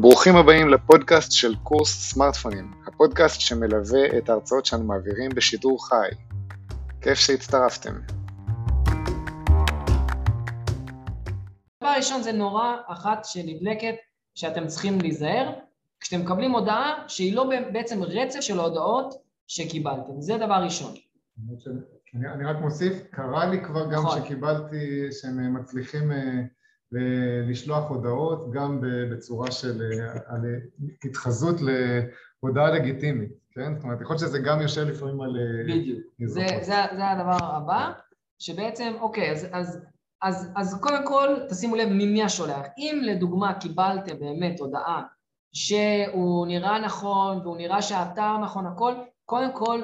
ברוכים הבאים לפודקאסט של קורס סמארטפונים, הפודקאסט שמלווה את ההרצאות שאנו מעבירים בשידור חי. כיף שהצטרפתם. דבר ראשון זה נורה אחת שנדלקת שאתם צריכים להיזהר, כשאתם מקבלים הודעה שהיא לא בעצם רצף של הודעות שקיבלתם, זה דבר ראשון. אני, אני רק מוסיף, קרה לי כבר גם נכון. שקיבלתי שהם מצליחים אה, לשלוח הודעות גם בצורה של על התחזות להודעה לגיטימית, כן? זאת אומרת, יכול להיות שזה גם יושב לפעמים על... בדיוק. זה, זה, זה הדבר הבא, שבעצם, אוקיי, אז, אז, אז, אז קודם כל תשימו לב ממי השולח. אם לדוגמה קיבלתם באמת הודעה שהוא נראה נכון והוא נראה שהאתר נכון, הכל, קודם כל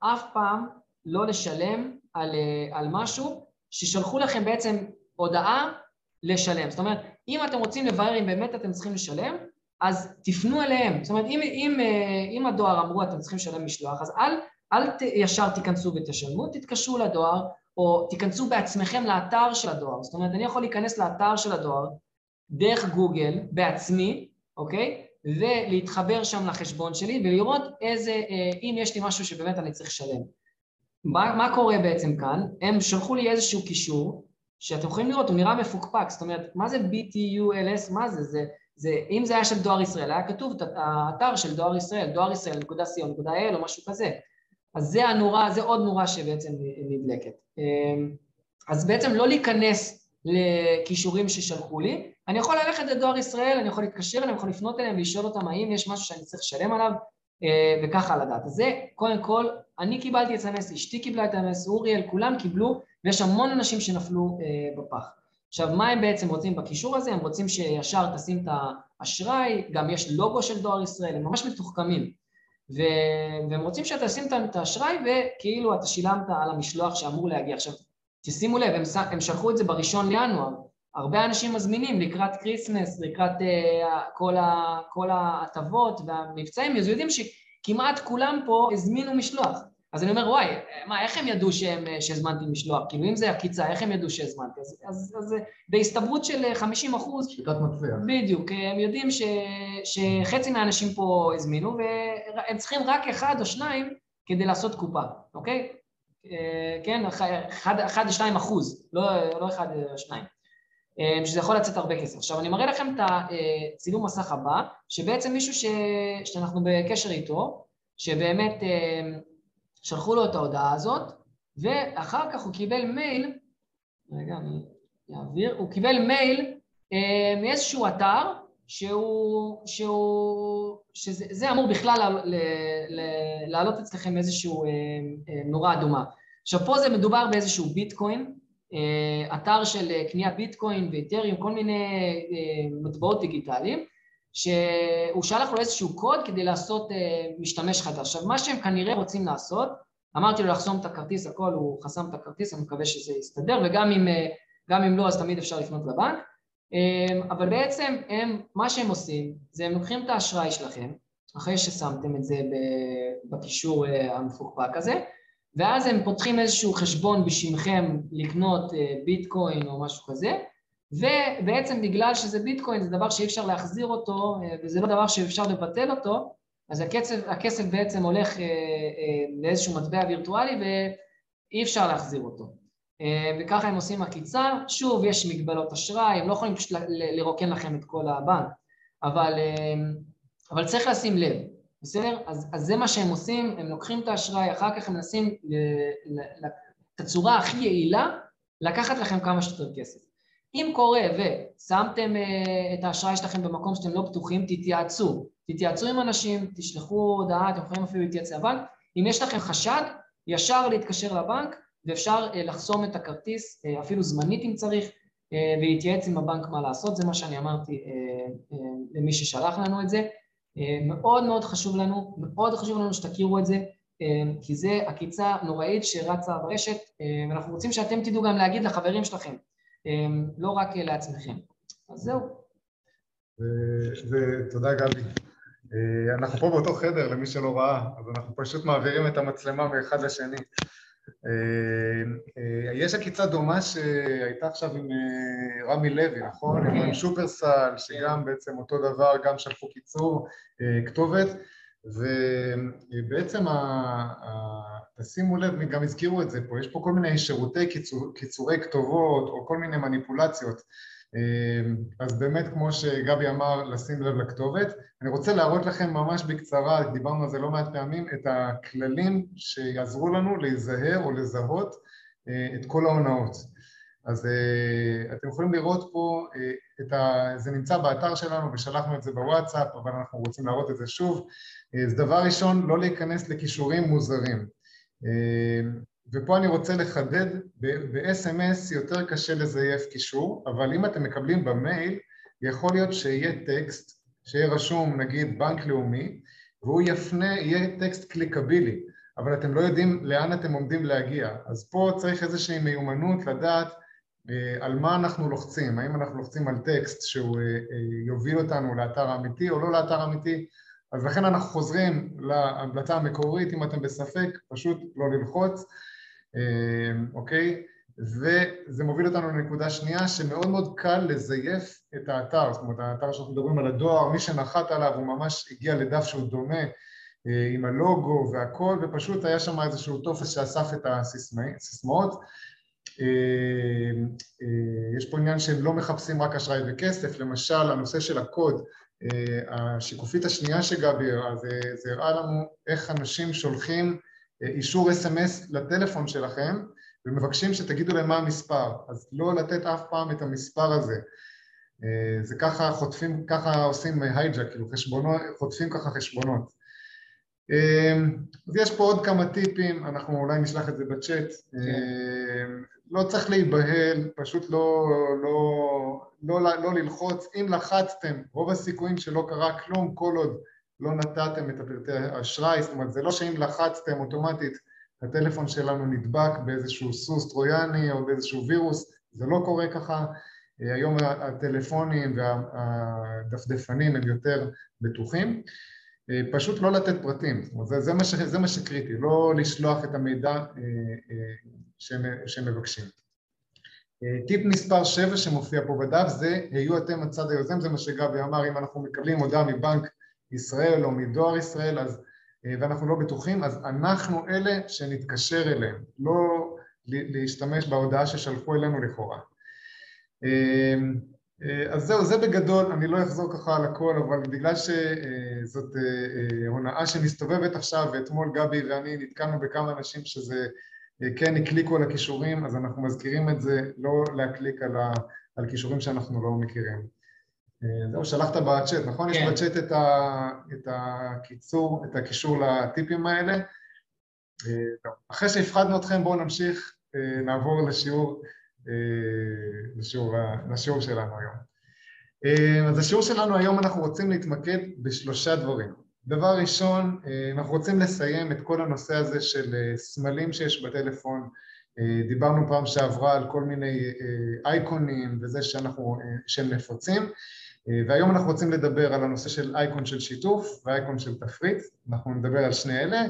אף פעם לא לשלם על, על משהו ששלחו לכם בעצם הודעה לשלם. זאת אומרת, אם אתם רוצים לברר אם באמת אתם צריכים לשלם, אז תפנו אליהם. זאת אומרת, אם, אם, אה, אם הדואר אמרו אתם צריכים לשלם משלוח, אז אל, אל ת, ישר תיכנסו ותשלמו, תתקשרו לדואר, או תיכנסו בעצמכם לאתר של הדואר. זאת אומרת, אני יכול להיכנס לאתר של הדואר דרך גוגל בעצמי, אוקיי? ולהתחבר שם לחשבון שלי ולראות איזה, אה, אם יש לי משהו שבאמת אני צריך לשלם. מה, מה קורה בעצם כאן? הם שלחו לי איזשהו קישור שאתם יכולים לראות, הוא נראה מפוקפק, זאת אומרת, מה זה BTULS, מה זה? זה, זה אם זה היה של דואר ישראל, היה כתוב את האתר של דואר ישראל, דואר ישראל נקודה co.il או משהו כזה. אז זה הנורה, זה עוד נורה שבעצם נדלקת. אמ, אז בעצם לא להיכנס לכישורים ששלחו לי, אני יכול ללכת לדואר ישראל, אני יכול להתקשר אליהם, אני יכול לפנות אליהם, לשאול אותם האם יש משהו שאני צריך לשלם עליו, אה, וככה לדעת. אז זה, קודם כל, אני קיבלתי את ה-SMS, אשתי קיבלה את ה-SMS, אוריאל, כולם קיבלו, ויש המון אנשים שנפלו אה, בפח. עכשיו, מה הם בעצם רוצים בקישור הזה? הם רוצים שישר תשים את האשראי, גם יש לוגו של דואר ישראל, הם ממש מתוחכמים. ו... והם רוצים שאתה תשים את האשראי וכאילו אתה שילמת על המשלוח שאמור להגיע. עכשיו, תשימו לב, הם, הם שלחו את זה בראשון לינואר, הרבה אנשים מזמינים לקראת כריסמס, לקראת אה, כל, ה, כל ההטבות והמבצעים, אז יודעים שכמעט כולם פה הזמינו משלוח. אז אני אומר, וואי, מה, איך הם ידעו שהם, שהזמנתי משלוח? כאילו, אם זה עקיצה, איך הם ידעו שהזמנתי? אז, אז, אז בהסתברות של 50 אחוז... שיטת מטבע. בדיוק, הם יודעים ש, שחצי מהאנשים פה הזמינו, והם צריכים רק אחד או שניים כדי לעשות קופה, אוקיי? אה, כן, אחד לשניים אחוז, לא, לא אחד או שניים. אה, שזה יכול לצאת הרבה כסף. עכשיו אני מראה לכם את הצילום מסך הבא, שבעצם מישהו ש... שאנחנו בקשר איתו, שבאמת אה, שלחו לו את ההודעה הזאת, ואחר כך הוא קיבל מייל, רגע אני אעביר, הוא קיבל מייל אה, מאיזשהו אתר שהוא, שהוא, שזה אמור בכלל לעלות אצלכם איזשהו נורה אדומה. עכשיו פה זה מדובר באיזשהו ביטקוין, אה, אתר של אה, קניית ביטקוין ואתריום, כל מיני אה, מטבעות דיגיטליים, שהוא שלח לו איזשהו קוד כדי לעשות משתמש חדש. עכשיו, מה שהם כנראה רוצים לעשות, אמרתי לו לחסום את הכרטיס, הכל, הוא חסם את הכרטיס, אני מקווה שזה יסתדר, וגם אם, אם לא, אז תמיד אפשר לפנות לבנק. אבל בעצם הם, מה שהם עושים, זה הם לוקחים את האשראי שלכם, אחרי ששמתם את זה בקישור המפוקפק הזה, ואז הם פותחים איזשהו חשבון בשמכם לקנות אה, ביטקוין או משהו כזה, ובעצם בגלל שזה ביטקוין זה דבר שאי אפשר להחזיר אותו אה, וזה לא דבר שאפשר לבטל אותו, אז הכסף, הכסף בעצם הולך אה, לאיזשהו מטבע וירטואלי ואי אפשר להחזיר אותו. וככה הם עושים עקיצה, שוב יש מגבלות אשראי, הם לא יכולים פשוט לרוקן לכם את כל הבנק, אבל, אבל צריך לשים לב, בסדר? אז, אז זה מה שהם עושים, הם לוקחים את האשראי, אחר כך הם מנסים את הצורה הכי יעילה לקחת לכם כמה שיותר כסף. אם קורה ושמתם uh, את האשראי שלכם במקום שאתם לא בטוחים, תתייעצו. תתייעצו עם אנשים, תשלחו הודעה, אתם יכולים אפילו להתייעץ לבנק. אם יש לכם חשד, ישר להתקשר לבנק ואפשר uh, לחסום את הכרטיס, uh, אפילו זמנית אם צריך, ולהתייעץ עם הבנק מה לעשות, זה מה שאני אמרתי למי ששלח לנו את זה. אה, מאוד מאוד חשוב לנו, מאוד חשוב לנו שתכירו את זה, אה, כי זה עקיצה נוראית שרצה ברשת, אה, ואנחנו רוצים שאתם תדעו גם להגיד לחברים שלכם, לא רק לעצמכם. אז זהו. ותודה גבי. אנחנו פה באותו חדר, למי שלא ראה, אז אנחנו פשוט מעבירים את המצלמה מאחד לשני. יש עקיצה דומה שהייתה עכשיו עם רמי לוי, נכון? עם כן. שופרסל, שגם בעצם אותו דבר, גם שלחו קיצור כתובת, ובעצם תשימו לב, גם הזכירו את זה פה, יש פה כל מיני שירותי קיצור, קיצורי כתובות או כל מיני מניפולציות. אמ, אז באמת, כמו שגבי אמר, לשים לב לכתובת. אני רוצה להראות לכם ממש בקצרה, דיברנו על זה לא מעט פעמים, את הכללים שיעזרו לנו להיזהר או לזהות אה, את כל ההונאות. אז אה, אתם יכולים לראות פה, אה, את ה... זה נמצא באתר שלנו ושלחנו את זה בוואטסאפ, אבל אנחנו רוצים להראות את זה שוב. אז דבר ראשון, לא להיכנס לכישורים מוזרים. ופה אני רוצה לחדד, ב-SMS יותר קשה לזייף קישור, אבל אם אתם מקבלים במייל, יכול להיות שיהיה טקסט, שיהיה רשום נגיד בנק לאומי, והוא יפנה, יהיה טקסט קליקבילי, אבל אתם לא יודעים לאן אתם עומדים להגיע. אז פה צריך איזושהי מיומנות לדעת אה, על מה אנחנו לוחצים, האם אנחנו לוחצים על טקסט שהוא אה, אה, יוביל אותנו לאתר האמיתי או לא לאתר אמיתי, אז לכן אנחנו חוזרים להמלצה המקורית, אם אתם בספק, פשוט לא ללחוץ. אמ, אוקיי? וזה מוביל אותנו לנקודה שנייה שמאוד מאוד קל לזייף את האתר, זאת אומרת האתר שאנחנו מדברים על הדואר, מי שנחת עליו הוא ממש הגיע לדף שהוא דומה אה, עם הלוגו והכל ופשוט היה שם איזשהו טופס שאסף את הסיסמאות אה, יש פה עניין שהם לא מחפשים רק אשראי וכסף, למשל הנושא של הקוד, אה, השיקופית השנייה שגבי הראה, זה הראה לנו איך אנשים שולחים אישור אס.אם.אס לטלפון שלכם ומבקשים שתגידו להם מה המספר, אז לא לתת אף פעם את המספר הזה. אה, זה ככה חוטפים, ככה עושים הייג'ק, כאילו חשבונות, חוטפים ככה חשבונות. אה, אז יש פה עוד כמה טיפים, אנחנו אולי נשלח את זה בצ'אט. כן. אה, לא צריך להיבהל, פשוט לא, לא, לא, לא ללחוץ. אם לחצתם, רוב הסיכויים שלא קרה כלום, כל עוד לא נתתם את הפרטי האשראי, זאת אומרת זה לא שאם לחצתם אוטומטית הטלפון שלנו נדבק באיזשהו סוס טרויאני או באיזשהו וירוס, זה לא קורה ככה, היום הטלפונים והדפדפנים הם יותר בטוחים, פשוט לא לתת פרטים, זאת אומרת, זה, זה, מה ש, זה מה שקריטי, לא לשלוח את המידע אה, אה, שהם, שהם מבקשים. טיפ מספר 7 שמופיע פה בדף זה היו אתם הצד היוזם, זה מה שגבי אמר, אם אנחנו מקבלים הודעה מבנק ישראל או מדואר ישראל, אז, אה, ואנחנו לא בטוחים, אז אנחנו אלה שנתקשר אליהם, לא להשתמש בהודעה ששלחו אלינו לכאורה. אה, אה, אז זהו, זה בגדול, אני לא אחזור ככה על הכל, אבל בגלל שזאת הונאה שמסתובבת עכשיו, ואתמול גבי ואני נתקענו בכמה אנשים שזה כן הקליקו על הכישורים, אז אנחנו מזכירים את זה, לא להקליק על, ה, על כישורים שאנחנו לא מכירים. אה, זהו, שלחת בצ'אט, נכון? כן. יש בצ'אט את, ה, את הקיצור, את הקישור לטיפים האלה. אה, אחרי שהפחדנו אתכם בואו נמשיך, אה, נעבור לשיעור, לשיעור, לשיעור שלנו היום. אז השיעור שלנו היום אנחנו רוצים להתמקד בשלושה דברים. דבר ראשון, אנחנו רוצים לסיים את כל הנושא הזה של סמלים שיש בטלפון, דיברנו פעם שעברה על כל מיני אייקונים וזה שאנחנו, שהם נפוצים, אה, והיום אנחנו רוצים לדבר על הנושא של אייקון של שיתוף ואייקון של תפריט, אנחנו נדבר על שני אלה.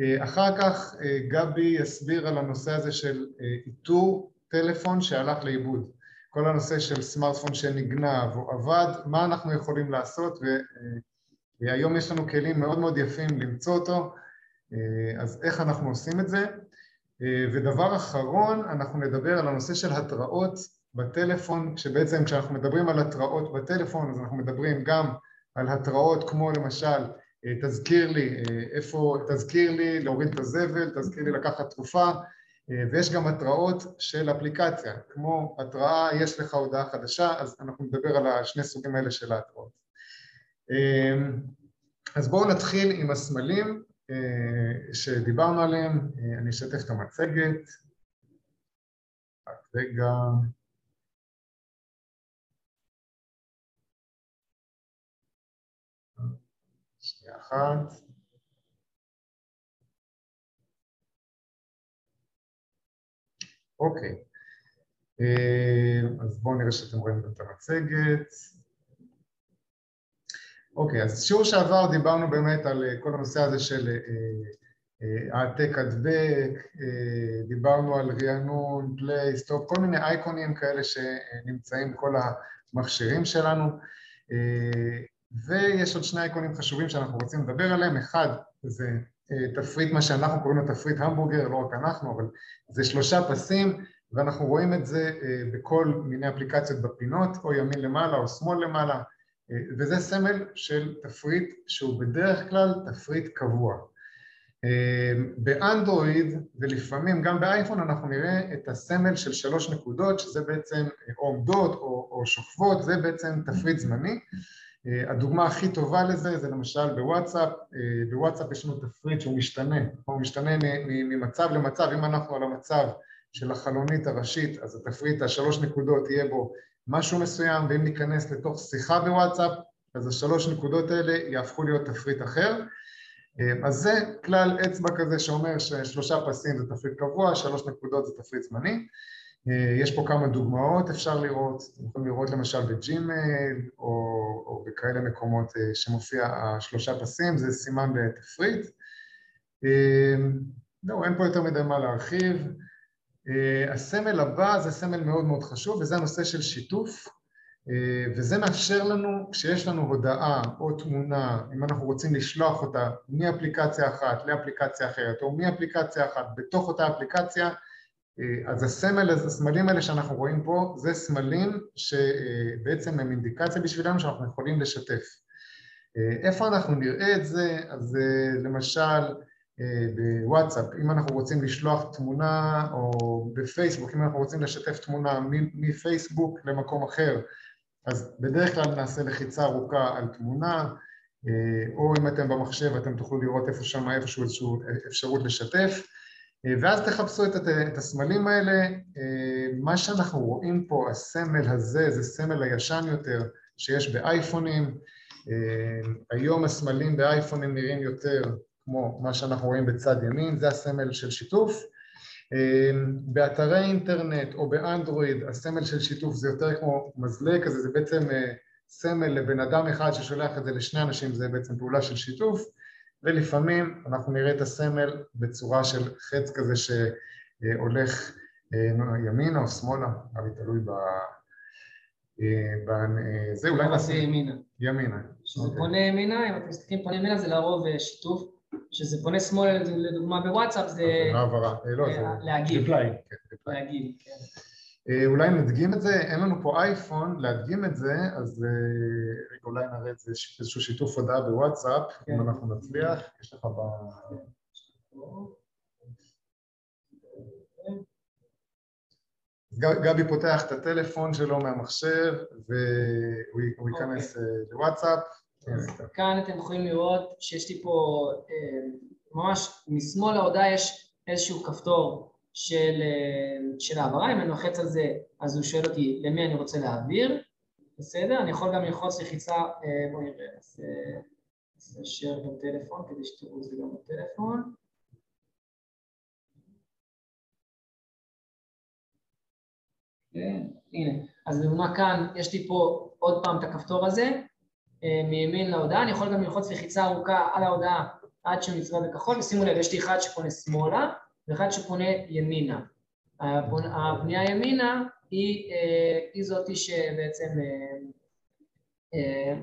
אה, אחר כך אה, גבי יסביר על הנושא הזה של איתור טלפון שהלך לאיבוד. כל הנושא של סמארטפון שנגנב או עבד, מה אנחנו יכולים לעשות, והיום יש לנו כלים מאוד מאוד יפים למצוא אותו, אז איך אנחנו עושים את זה. ודבר אחרון, אנחנו נדבר על הנושא של התראות בטלפון, שבעצם כשאנחנו מדברים על התראות בטלפון, אז אנחנו מדברים גם על התראות כמו למשל, אה, תזכיר לי אה, איפה, תזכיר לי להוריד את הזבל, תזכיר לי לקחת תרופה, אה, ויש גם התראות של אפליקציה, כמו התראה, יש לך הודעה חדשה, אז אנחנו נדבר על השני סוגים האלה של ההתראות. אז בואו נתחיל עם הסמלים שדיברנו עליהם, אני אשתף את המצגת. רגע. שנייה אחת. אוקיי, אה, אז בואו נראה שאתם רואים את המצגת. אוקיי, אז שיעור שעבר דיברנו באמת על אה, כל הנושא הזה של העתק הדבק, דיברנו על רענון, play, stop, כל מיני אייקונים כאלה שנמצאים בכל המכשירים שלנו. ויש עוד שני אייקונים חשובים שאנחנו רוצים לדבר עליהם, אחד זה תפריט, מה שאנחנו קוראים לו תפריט המבורגר, לא רק אנחנו, אבל זה שלושה פסים ואנחנו רואים את זה בכל מיני אפליקציות בפינות, או ימין למעלה או שמאל למעלה וזה סמל של תפריט שהוא בדרך כלל תפריט קבוע. באנדרואיד ולפעמים גם באייפון אנחנו נראה את הסמל של שלוש נקודות שזה בעצם או עומדות או, או שוכבות, זה בעצם תפריט זמני הדוגמה הכי טובה לזה זה למשל בוואטסאפ, בוואטסאפ יש לנו תפריט שהוא משתנה, הוא משתנה ממצב למצב, אם אנחנו על המצב של החלונית הראשית אז התפריט השלוש נקודות יהיה בו משהו מסוים ואם ניכנס לתוך שיחה בוואטסאפ אז השלוש נקודות האלה יהפכו להיות תפריט אחר. אז זה כלל אצבע כזה שאומר ששלושה פסים זה תפריט קבוע, שלוש נקודות זה תפריט זמני יש פה כמה דוגמאות אפשר לראות, אתם יכולים לראות למשל בג'ימייל או, או בכאלה מקומות שמופיע השלושה פסים, זה סימן בתפריט זהו, אין פה יותר מדי מה להרחיב. הסמל הבא זה סמל מאוד מאוד חשוב וזה הנושא של שיתוף. וזה מאפשר לנו, כשיש לנו הודעה או תמונה, אם אנחנו רוצים לשלוח אותה מאפליקציה אחת לאפליקציה אחרת או מאפליקציה אחת בתוך אותה אפליקציה אז הסמל, הסמלים האלה שאנחנו רואים פה זה סמלים שבעצם הם אינדיקציה בשבילנו שאנחנו יכולים לשתף. איפה אנחנו נראה את זה? אז למשל בוואטסאפ, אם אנחנו רוצים לשלוח תמונה או בפייסבוק, אם אנחנו רוצים לשתף תמונה מפייסבוק למקום אחר אז בדרך כלל נעשה לחיצה ארוכה על תמונה או אם אתם במחשב אתם תוכלו לראות איפה שם איפשהו איזושהי אפשרות לשתף ואז תחפשו את, את הסמלים האלה, מה שאנחנו רואים פה, הסמל הזה זה סמל הישן יותר שיש באייפונים, היום הסמלים באייפונים נראים יותר כמו מה שאנחנו רואים בצד ימין, זה הסמל של שיתוף. באתרי אינטרנט או באנדרואיד הסמל של שיתוף זה יותר כמו מזלג כזה, זה בעצם סמל לבן אדם אחד ששולח את זה לשני אנשים, זה בעצם פעולה של שיתוף, ולפעמים אנחנו נראה את הסמל בצורה של חץ כזה שהולך ימינה או שמאלה, אבל תלוי ב... זה אולי נעשה... ימינה. ימינה. כשזה פונה ימינה, אם אתם מסתכלים פונה ימינה זה לרוב שיתוף. כשזה פונה שמאל, לדוגמה בוואטסאפ, זה... זה העברה, לא, זה... להגיב. כן, להגיב, כן. אולי נדגים את זה, אין לנו פה אייפון, להדגים את זה, אז רגע אולי נראה את זה איזשהו שיתוף הודעה בוואטסאפ, אם אנחנו נצליח, יש לך ב... גבי פותח את הטלפון שלו מהמחשב והוא ייכנס לוואטסאפ. כאן אתם יכולים לראות שיש לי פה, ממש משמאל להודעה יש איזשהו כפתור של, של העברה, אם אני לוחץ על זה אז הוא שואל אותי למי אני רוצה להעביר, בסדר? אני יכול גם ללחוץ לחיצה, בואו נראה, אז נשאר גם טלפון כדי שתראו את זה גם בטלפון. כן, הנה, אז לדוגמה כאן יש לי פה עוד פעם את הכפתור הזה, מימין להודעה, אני יכול גם ללחוץ לחיצה ארוכה על ההודעה עד שהוא נצבע בכחול, ושימו לב, יש לי אחד שפונה שמאלה ואחד שפונה ימינה. הפנייה ימינה היא, היא זאתי שבעצם,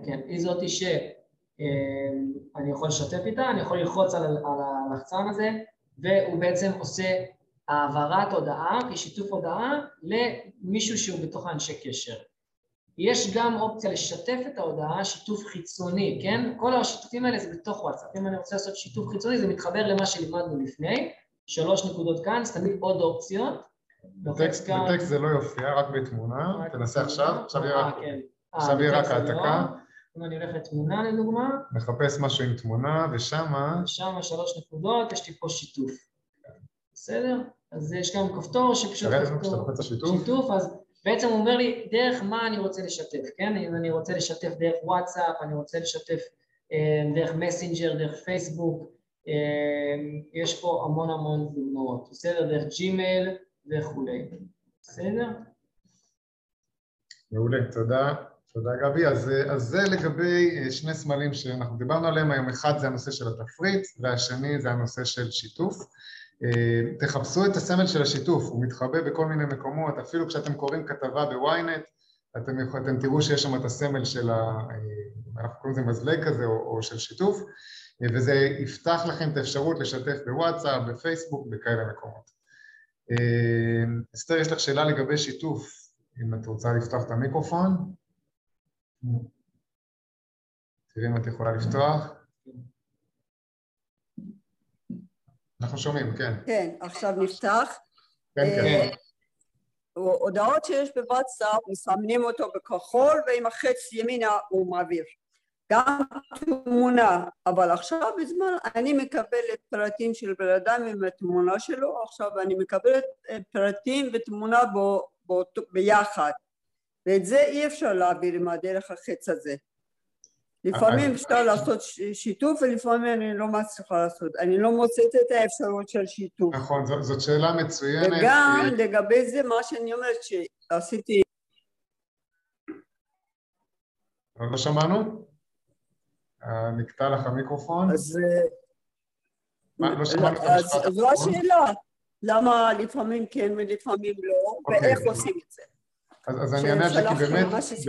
כן, היא זאתי שאני יכול לשתף איתה, אני יכול ללחוץ על הלחצן הזה, והוא בעצם עושה העברת הודעה כשיתוף הודעה למישהו שהוא בתוך האנשי קשר. יש גם אופציה לשתף את ההודעה, שיתוף חיצוני, כן? כל השיתופים האלה זה בתוך וואטסאפ. אם אני רוצה לעשות שיתוף חיצוני, זה מתחבר למה שלימדנו לפני, שלוש נקודות כאן, אז תמיד עוד אופציות. בטקסט זה לא יופיע, רק בתמונה, תנסה עכשיו, עכשיו יהיה רק העתקה. אם אני הולך לתמונה לדוגמה. מחפש משהו עם תמונה, ושמה... ושמה שלוש נקודות, יש לי פה שיתוף. בסדר? אז יש גם כפתור שפשוט... תראה לנו כשאתה לוחץ השיתוף. שיתוף, אז בעצם הוא אומר לי דרך מה אני רוצה לשתף, כן? אם אני רוצה לשתף דרך וואטסאפ, אני רוצה לשתף דרך מסנג'ר, דרך פייסבוק, יש פה המון המון דוגמאות, בסדר? דרך ג'ימייל וכולי, בסדר? מעולה, תודה. תודה גבי. אז, אז זה לגבי אה, שני סמלים שאנחנו דיברנו עליהם היום, אחד זה הנושא של התפריט והשני זה הנושא של שיתוף. אה, תחפשו את הסמל של השיתוף, הוא מתחבא בכל מיני מקומות, אפילו כשאתם קוראים כתבה בוויינט, אתם, אתם תראו שיש שם את הסמל של ה... אה, אנחנו קוראים לזה מזלג כזה או, או של שיתוף, וזה יפתח לכם את האפשרות לשתף בוואטסאפ, בפייסבוק, בכאלה מקומות. אסתר, יש לך שאלה לגבי שיתוף, אם את רוצה לפתוח את המיקרופון? תראי אם את יכולה לפתוח. אנחנו שומעים, כן. כן, עכשיו נפתח. כן, כן. אה, הודעות שיש בוואטסאפ, מסמנים אותו בכחול ועם החץ ימינה הוא מעביר. גם תמונה, אבל עכשיו בזמן אני מקבלת פרטים של בן אדם עם התמונה שלו, עכשיו אני מקבלת אה, פרטים ותמונה בו, בו, ביחד. ואת זה אי אפשר להעביר עם הדרך החץ הזה. לפעמים אפשר לעשות שיתוף ולפעמים אני לא מצליחה לעשות, אני לא מוצאת את האפשרות של שיתוף. נכון, זאת, זאת שאלה מצוינת. וגם לגבי זה מה שאני אומרת שעשיתי... לא שמענו? אה, נקטע לך המיקרופון? אז... מה, לא שמענו את המשפט אז זו השאלה, למה לפעמים כן ולפעמים לא, אוקיי. ואיך עושים את זה. אז, אז אני אענה על זה, כי באמת,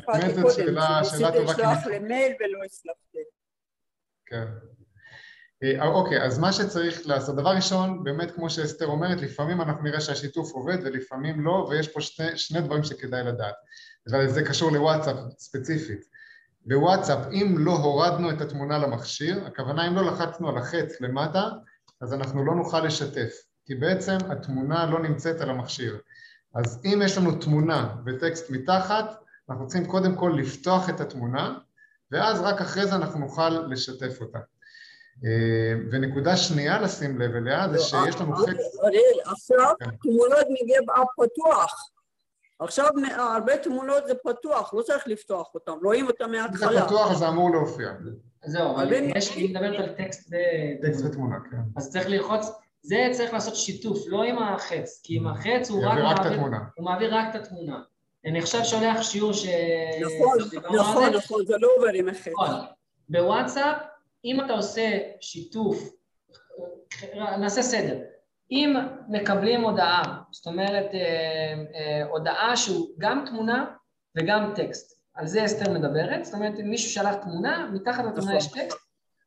באמת זו שאלה, שאלה טובה. לשלוח למייל ולא הצלחתי. כן. אה, אוקיי, אז מה שצריך לעשות, דבר ראשון, באמת כמו שאסתר אומרת, לפעמים אנחנו נראה שהשיתוף עובד ולפעמים לא, ויש פה שני, שני דברים שכדאי לדעת. וזה קשור לוואטסאפ ספציפית. בוואטסאפ, אם לא הורדנו את התמונה למכשיר, הכוונה אם לא לחצנו על החץ למטה, אז אנחנו לא נוכל לשתף, כי בעצם התמונה לא נמצאת על המכשיר. אז אם יש לנו תמונה וטקסט מתחת, אנחנו צריכים קודם כל לפתוח את התמונה, ואז רק אחרי זה אנחנו נוכל לשתף אותה. אה, ונקודה שנייה לשים לב אליה זה לא, שיש לנו חצי... אריאל, עכשיו כן. תמונות מגיע פתוח. עכשיו הרבה תמונות זה פתוח, לא צריך לפתוח אותן, רואים אותן מההתחלה. זה פתוח אז זה אמור להופיע. זהו, אבל יש, היא מדברת על טקסט ו... טקסט ותמונה, כן. אז צריך ללחוץ זה צריך לעשות שיתוף, לא עם החץ, כי עם החץ הוא רק מעביר, הוא מעביר רק את התמונה. אני עכשיו שולח שיעור ש... נכון, נכון, נכון, זה לא עובר עם החץ. נכון. בוואטסאפ, אם אתה עושה שיתוף, נעשה סדר. אם מקבלים הודעה, זאת אומרת אה, אה, הודעה שהוא גם תמונה וגם טקסט, על זה אסתר מדברת, זאת אומרת אם מישהו שלח תמונה, מתחת לתמונה נכון. יש טקסט,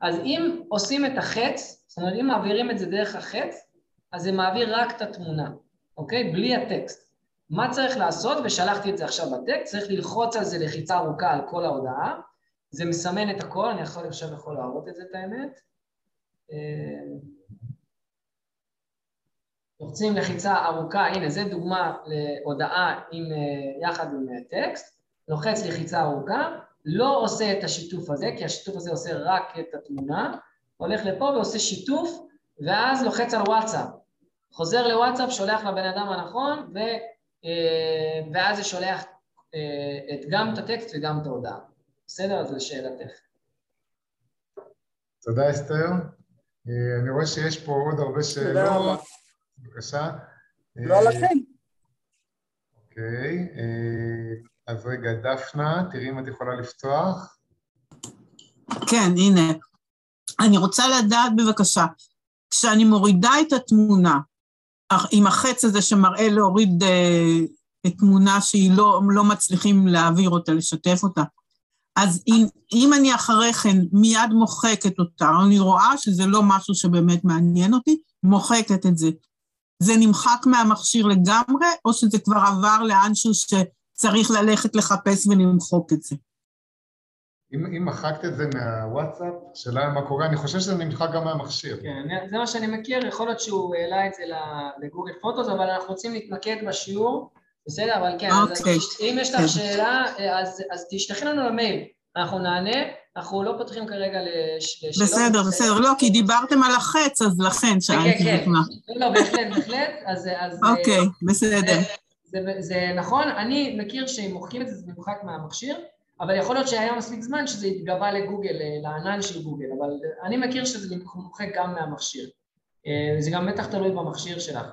אז אם עושים את החץ, זאת אומרת, אם מעבירים את זה דרך החץ, אז זה מעביר רק את התמונה, אוקיי? בלי הטקסט. מה צריך לעשות, ושלחתי את זה עכשיו בטקסט, צריך ללחוץ על זה לחיצה ארוכה על כל ההודעה, זה מסמן את הכל, אני עכשיו יכול להראות את זה, את האמת. לוחצים לחיצה ארוכה, הנה זה דוגמה להודעה עם, אה, יחד עם אה, טקסט, לוחץ לחיצה ארוכה, לא עושה את השיתוף הזה, כי השיתוף הזה עושה רק את התמונה, הולך לפה ועושה שיתוף, ואז לוחץ על וואטסאפ. חוזר לוואטסאפ, שולח לבן אדם הנכון, ו, אה, ואז זה שולח את, גם את הטקסט וגם את ההודעה. בסדר? אז לשאלתך. תודה אסתר. אני רואה שיש פה עוד הרבה שאלות. בבקשה. לא לכם. אוקיי. אז רגע, דפנה, תראי אם את יכולה לפתוח. כן, הנה. אני רוצה לדעת בבקשה, כשאני מורידה את התמונה, עם החץ הזה שמראה להוריד אה, תמונה שהיא לא, לא מצליחים להעביר אותה, לשתף אותה, אז אם, אם אני אחרי כן מיד מוחקת אותה, אני רואה שזה לא משהו שבאמת מעניין אותי, מוחקת את זה. זה נמחק מהמכשיר לגמרי, או שזה כבר עבר לאנשהו שצריך ללכת לחפש ולמחוק את זה? אם, אם מחקת את זה מהוואטסאפ, שאלה מה קורה, אני חושב שזה נמחק גם מהמכשיר. כן, זה מה שאני מכיר, יכול להיות שהוא העלה את זה לגוגל פוטוס, אבל אנחנו רוצים להתמקד בשיעור, בסדר? אבל כן, okay. אז אוקיי. אם יש לך כן. שאלה, אז, אז תשלחי לנו למייל, אנחנו נענה, אנחנו לא פותחים כרגע לשאלות. בסדר, בסדר, לא, כי דיברתם על החץ, אז לכן שאלתי כן, כן, כן, לא, בהחלט, בהחלט, אז... אוקיי, בסדר. זה, נכון, אני מכיר שאם מוחקים את זה, זה נמחק מהמכשיר, אבל יכול להיות שהיה מספיק זמן שזה יתגבה לגוגל, אה, לענן של גוגל, אבל אני מכיר שזה מוחק גם מהמכשיר. אה, זה גם בטח תלוי במכשיר שלך.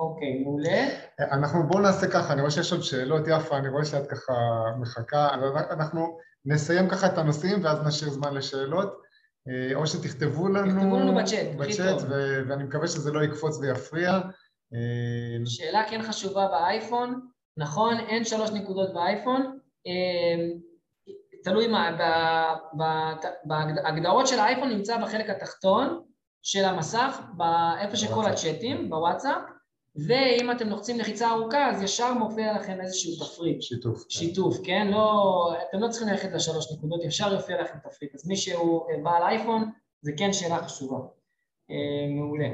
אה, אוקיי, מעולה. אנחנו בואו נעשה ככה, אני רואה שיש עוד שאלות, יפה, אני רואה שאת ככה מחכה, אנחנו נסיים ככה את הנושאים ואז נשאיר זמן לשאלות, אה, או שתכתבו לנו... תכתבו לנו בצ'אט, בצ'אט, ו- ואני מקווה שזה לא יקפוץ ויפריע. אה, שאלה כן חשובה באייפון, נכון, אין שלוש נקודות באייפון, אה, תלוי מה, בהגדרות של האייפון נמצא בחלק התחתון של המסך, איפה שכל הצ'אטים, בוואטסאפ, ואם אתם לוחצים לחיצה ארוכה, אז ישר מופיע לכם איזשהו תפריט. שיתוף. כן. שיתוף, כן? לא, אתם לא צריכים ללכת לשלוש נקודות, ישר יופיע לכם תפריט. אז מי שהוא בעל אייפון, זה כן שאלה חשובה. אה, מעולה.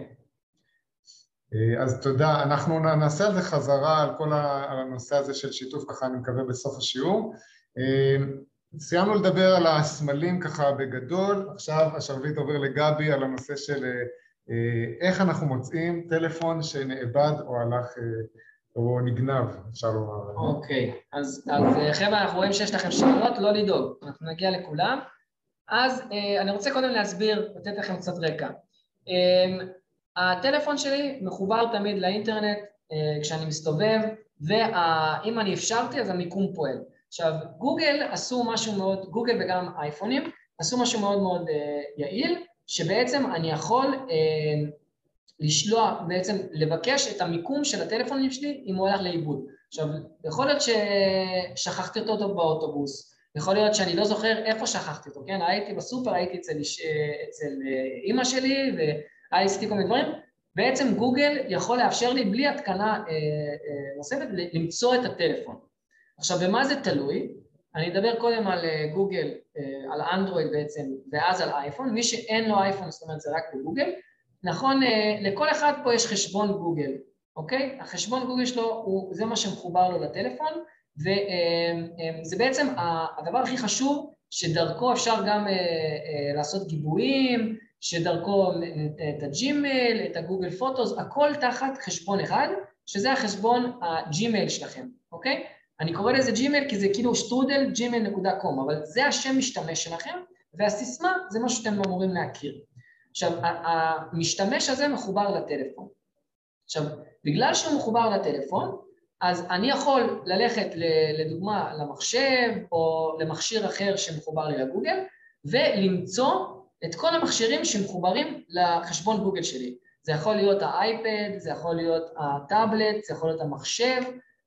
אה, אז תודה. אנחנו נעשה על זה חזרה, על כל הנושא הזה של שיתוף, ככה אני מקווה בסוף השיעור. אה, סיימנו לדבר על הסמלים ככה בגדול, עכשיו השרביט עובר לגבי על הנושא של אה, איך אנחנו מוצאים טלפון שנאבד או הלך אה, או נגנב, אפשר לומר. אוקיי, אז, אז אה, חבר'ה, אנחנו רואים שיש לכם שאלות, לא לדאוג, אנחנו נגיע לכולם. אז אני רוצה קודם להסביר, לתת לכם קצת רקע. הטלפון שלי מחובר תמיד לאינטרנט כשאני מסתובב, ואם אני אפשרתי אז המיקום פועל. עכשיו, גוגל עשו משהו מאוד, גוגל וגם אייפונים, עשו משהו מאוד מאוד יעיל, שבעצם אני יכול אה, לשלוח, בעצם לבקש את המיקום של הטלפונים שלי אם הוא הלך לאיבוד. עכשיו, יכול להיות ששכחתי אותו באוטובוס, יכול להיות שאני לא זוכר איפה שכחתי אותו, כן? הייתי בסופר, הייתי אצל, אצל אה, אימא שלי והיה לי כל מיני דברים. בעצם גוגל יכול לאפשר לי בלי התקנה אה, אה, נוספת למצוא את הטלפון. עכשיו, במה זה תלוי? אני אדבר קודם על אה, גוגל, אה, על אנדרואיד בעצם, ואז על אייפון. מי שאין לו אייפון, זאת אומרת זה רק בגוגל. נכון, אה, לכל אחד פה יש חשבון גוגל, אוקיי? החשבון גוגל שלו, הוא, זה מה שמחובר לו לטלפון, וזה בעצם הדבר הכי חשוב, שדרכו אפשר גם לעשות גיבויים, שדרכו את הג'ימייל, את הגוגל פוטוס, הכל תחת חשבון אחד, שזה החשבון הג'ימייל שלכם, אוקיי? אני קורא לזה ג'ימייל כי זה כאילו שטרודל gmail.com, אבל זה השם משתמש שלכם, והסיסמה זה משהו שאתם אמורים להכיר. עכשיו, המשתמש הזה מחובר לטלפון. עכשיו, בגלל שהוא מחובר לטלפון, אז אני יכול ללכת לדוגמה למחשב או למכשיר אחר שמחובר לי לגוגל, ולמצוא את כל המכשירים שמחוברים לחשבון גוגל שלי. זה יכול להיות האייפד, זה יכול להיות הטאבלט, זה יכול להיות המחשב,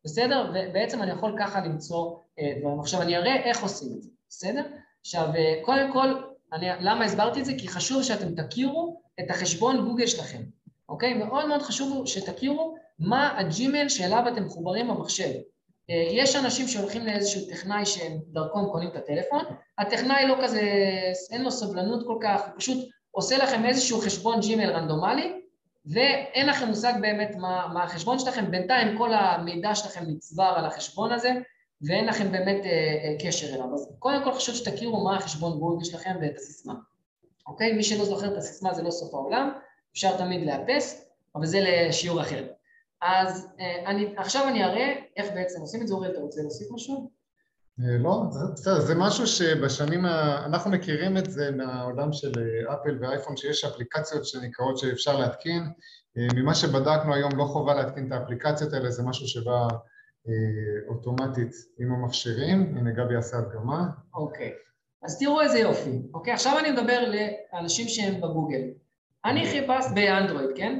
בסדר? ובעצם אני יכול ככה למצוא אה, דברים. עכשיו אני אראה איך עושים את זה, בסדר? עכשיו, אה, קודם כל, אני, למה הסברתי את זה? כי חשוב שאתם תכירו את החשבון גוגל שלכם, אוקיי? מאוד מאוד חשוב שתכירו מה הג'ימייל שאליו אתם מחוברים במחשב. אה, יש אנשים שהולכים לאיזשהו טכנאי שהם דרכו הם קונים את הטלפון, הטכנאי לא כזה, אין לו סבלנות כל כך, הוא פשוט עושה לכם איזשהו חשבון ג'ימייל רנדומלי, ואין לכם מושג באמת מה, מה החשבון שלכם, בינתיים כל המידע שלכם נצבר על החשבון הזה ואין לכם באמת אה, אה, קשר אליו. אז קודם כל חשוב שתכירו מה החשבון גוגל שלכם ואת הסיסמה. אוקיי? מי שלא זוכר את הסיסמה זה לא סוף העולם, אפשר תמיד לאפס, אבל זה לשיעור אחר. אז אה, אני, עכשיו אני אראה איך בעצם עושים את זה. אורי, אתה רוצה להוסיף משהו? אה, לא, בסדר, זה משהו שבשנים, ה... אנחנו מכירים את זה מהעולם של אה, אפל ואייפון, שיש אפליקציות שנקראות שאפשר להתקין. אה, ממה שבדקנו היום לא חובה להתקין את האפליקציות האלה, זה משהו שבא אוטומטית עם המכשירים. הנה גבי עשה הדגמה. אוקיי, אז תראו איזה יופי. אוקיי, עכשיו אני מדבר לאנשים שהם בגוגל. אני חיפשתי, באנדרואיד, כן?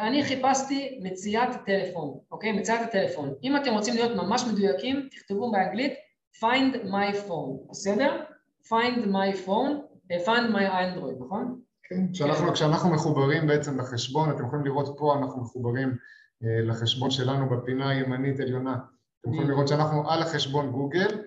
אני חיפשתי מציאת טלפון, אוקיי? מציאת הטלפון. אם אתם רוצים להיות ממש מדויקים, תכתבו באנגלית find my phone, בסדר? find my phone, אה, find my android, נכון? כן, כשאנחנו, כשאנחנו מחוברים בעצם לחשבון, אתם יכולים לראות פה אנחנו מחוברים אה, לחשבון שלנו בפינה הימנית עליונה. אתם יכולים לראות שאנחנו על החשבון גוגל,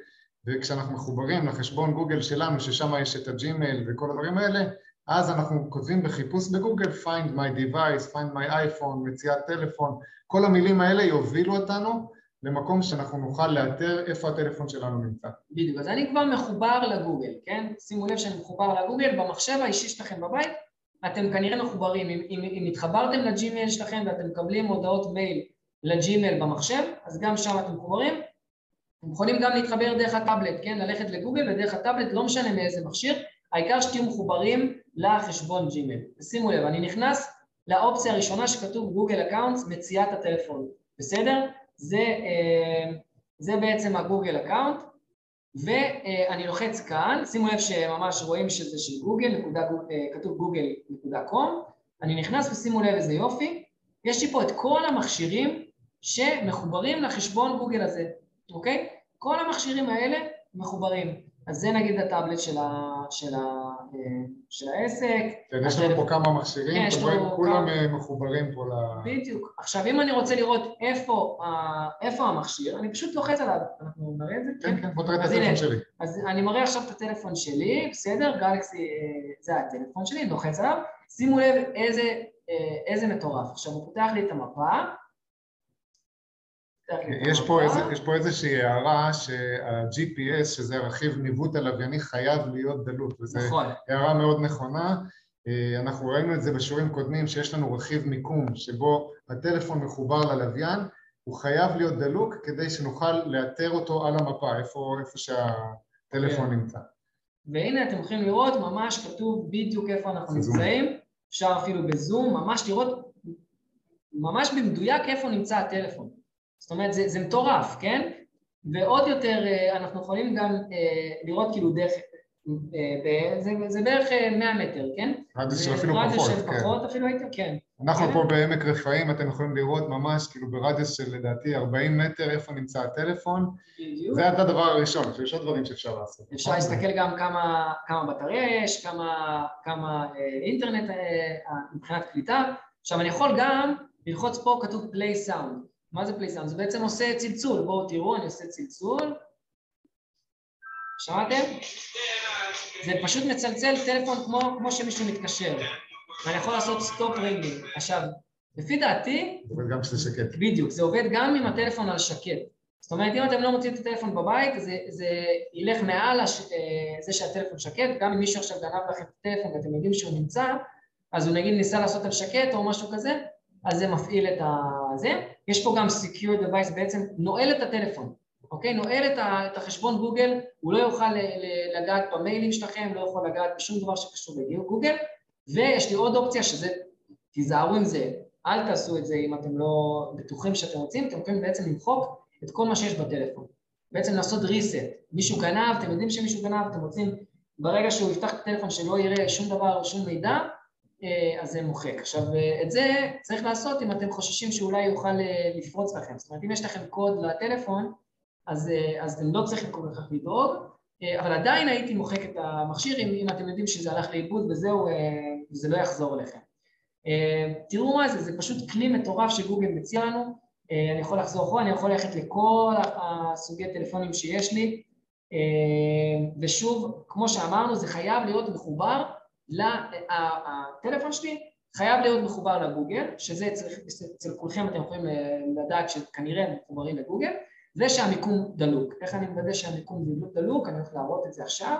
וכשאנחנו מחוברים לחשבון גוגל שלנו, ששם יש את הג'ימייל וכל הדברים האלה, אז אנחנו כותבים בחיפוש בגוגל find my device, find my iPhone, מציאת טלפון, כל המילים האלה יובילו אותנו למקום שאנחנו נוכל לאתר איפה הטלפון שלנו נמצא. בדיוק, אז אני כבר מחובר לגוגל, כן? שימו לב שאני מחובר לגוגל, במחשב האישי שלכם בבית, אתם כנראה מחוברים, אם, אם, אם התחברתם לג'ימייל שלכם ואתם מקבלים הודעות מייל לג'ימייל במחשב, אז גם שם אתם מחוברים. אתם יכולים גם להתחבר דרך הטאבלט, כן? ללכת לגוגל ודרך הטאבלט, לא משנה מאיזה מכשיר, העיקר שתהיו מחוברים לחשבון ג'ימייל. ושימו לב, אני נכנס לאופציה הראשונה שכתוב Google Accounts מציאת הטלפון, בסדר? זה, אה, זה בעצם ה Google Account, ואני לוחץ כאן, שימו לב שממש רואים שזה של גוגל, נקודה, אה, כתוב google.com, אני נכנס ושימו לב איזה יופי, יש לי פה את כל המכשירים שמחוברים לחשבון גוגל הזה, אוקיי? כל המכשירים האלה מחוברים. אז זה נגיד הטאבלט של, ה, של, ה, של העסק. כן, יש לנו פה כמה מכשירים, כן, כולם כמה- אה, מחוברים פה ל... בדיוק. עכשיו, אם אני רוצה לראות איפה, איפה המכשיר, אני פשוט לוחץ עליו. אנחנו נראה את זה? כן, כן, בוא תראה את הטלפון שלי. אז אני מראה עכשיו את הטלפון שלי, בסדר? גלקסי, אה, זה הטלפון שלי, לוחץ עליו. שימו לב איזה, אה, איזה מטורף. עכשיו, הוא פותח לי את המפה. יש פה. איזה, יש פה איזושהי הערה שה-GPS, שזה רכיב ניווט הלווייני, חייב להיות דלות, וזו נכון. הערה מאוד נכונה. אה, אנחנו ראינו את זה בשיעורים קודמים, שיש לנו רכיב מיקום שבו הטלפון מחובר ללוויין, הוא חייב להיות דלוק כדי שנוכל לאתר אותו על המפה, איפה, איפה שהטלפון כן. נמצא. והנה אתם יכולים לראות, ממש כתוב בדיוק איפה אנחנו. נמצאים. אפשר אפילו בזום, ממש לראות ממש במדויק איפה נמצא הטלפון. זאת אומרת, זה, זה מטורף, כן? ועוד יותר, אה, אנחנו יכולים גם אה, לראות כאילו דרך, אה, זה, זה בערך אה, 100 מטר, כן? רדיוס של אפילו רדיוס פחות, של כן. פחות אפילו הייתי, כן. אנחנו כן. פה בעמק רפאים, אתם יכולים לראות ממש כאילו ברדיוס של לדעתי 40 מטר איפה נמצא הטלפון. בדיוק. זה היה הדבר הראשון, יש עוד דברים שאפשר לעשות. אפשר להסתכל גם כמה, כמה בטריה יש, כמה, כמה אינטרנט מבחינת קליטה. עכשיו אני יכול גם ללחוץ פה כתוב play sound. מה זה sound? זה בעצם עושה צלצול. בואו תראו, אני עושה צלצול. שמעתם? זה פשוט מצלצל טלפון כמו, כמו שמישהו מתקשר. ואני יכול לעשות stop ringing. עכשיו, לפי דעתי, אבל גם כשזה שקט. בדיוק, זה עובד גם עם הטלפון על שקט. זאת אומרת, אם אתם לא מוצאים את הטלפון בבית, זה, זה ילך מעל הש, אה, זה שהטלפון שקט, גם אם מישהו עכשיו גנב לכם את הטלפון ואתם יודעים שהוא נמצא, אז הוא נגיד ניסה לעשות על שקט או משהו כזה, אז זה מפעיל את הזה. יש פה גם Secure Device, בעצם נועל את הטלפון, אוקיי? נועל את, ה, את החשבון גוגל, הוא לא יוכל ל- לגעת במיילים שלכם, לא יכול לגעת בשום דבר שקשור לגוגל, ויש לי עוד אופציה שזה, תיזהרו עם זה, אל תעשו את זה אם אתם לא בטוחים שאתם רוצים, אתם יכולים בעצם למחוק את כל מה שיש בטלפון. בעצם לעשות reset. מישהו גנב, אתם יודעים שמישהו גנב, אתם רוצים, ברגע שהוא יפתח את הטלפון שלא יראה שום דבר שום מידע, אז זה מוחק. עכשיו, אה, את זה צריך לעשות אם אתם חוששים שאולי יוכל אה, לפרוץ לכם. זאת אומרת, אם יש לכם קוד לטלפון, אז, אה, אז אתם לא צריכים כל כך לדאוג, אה, אבל עדיין הייתי מוחק את המכשיר אם, אם אתם יודעים שזה הלך לאיבוד וזהו, אה, וזה לא יחזור אליכם. אה, תראו מה זה, זה פשוט כלי מטורף שגוגל מציע לנו. אה, אני יכול לחזור אחורה, אני יכול ללכת לכל הסוגי טלפונים שיש לי, אה, ושוב, כמו שאמרנו, זה חייב להיות מחובר, הטלפון שלי חייב להיות מחובר לגוגל, שזה אצל, כולכם אתם יכולים לדעת שכנראה הם מחוברים לגוגל, ושהמיקום דלוק. איך אני מוודא שהמיקום דלוק? אני הולך להראות את זה עכשיו.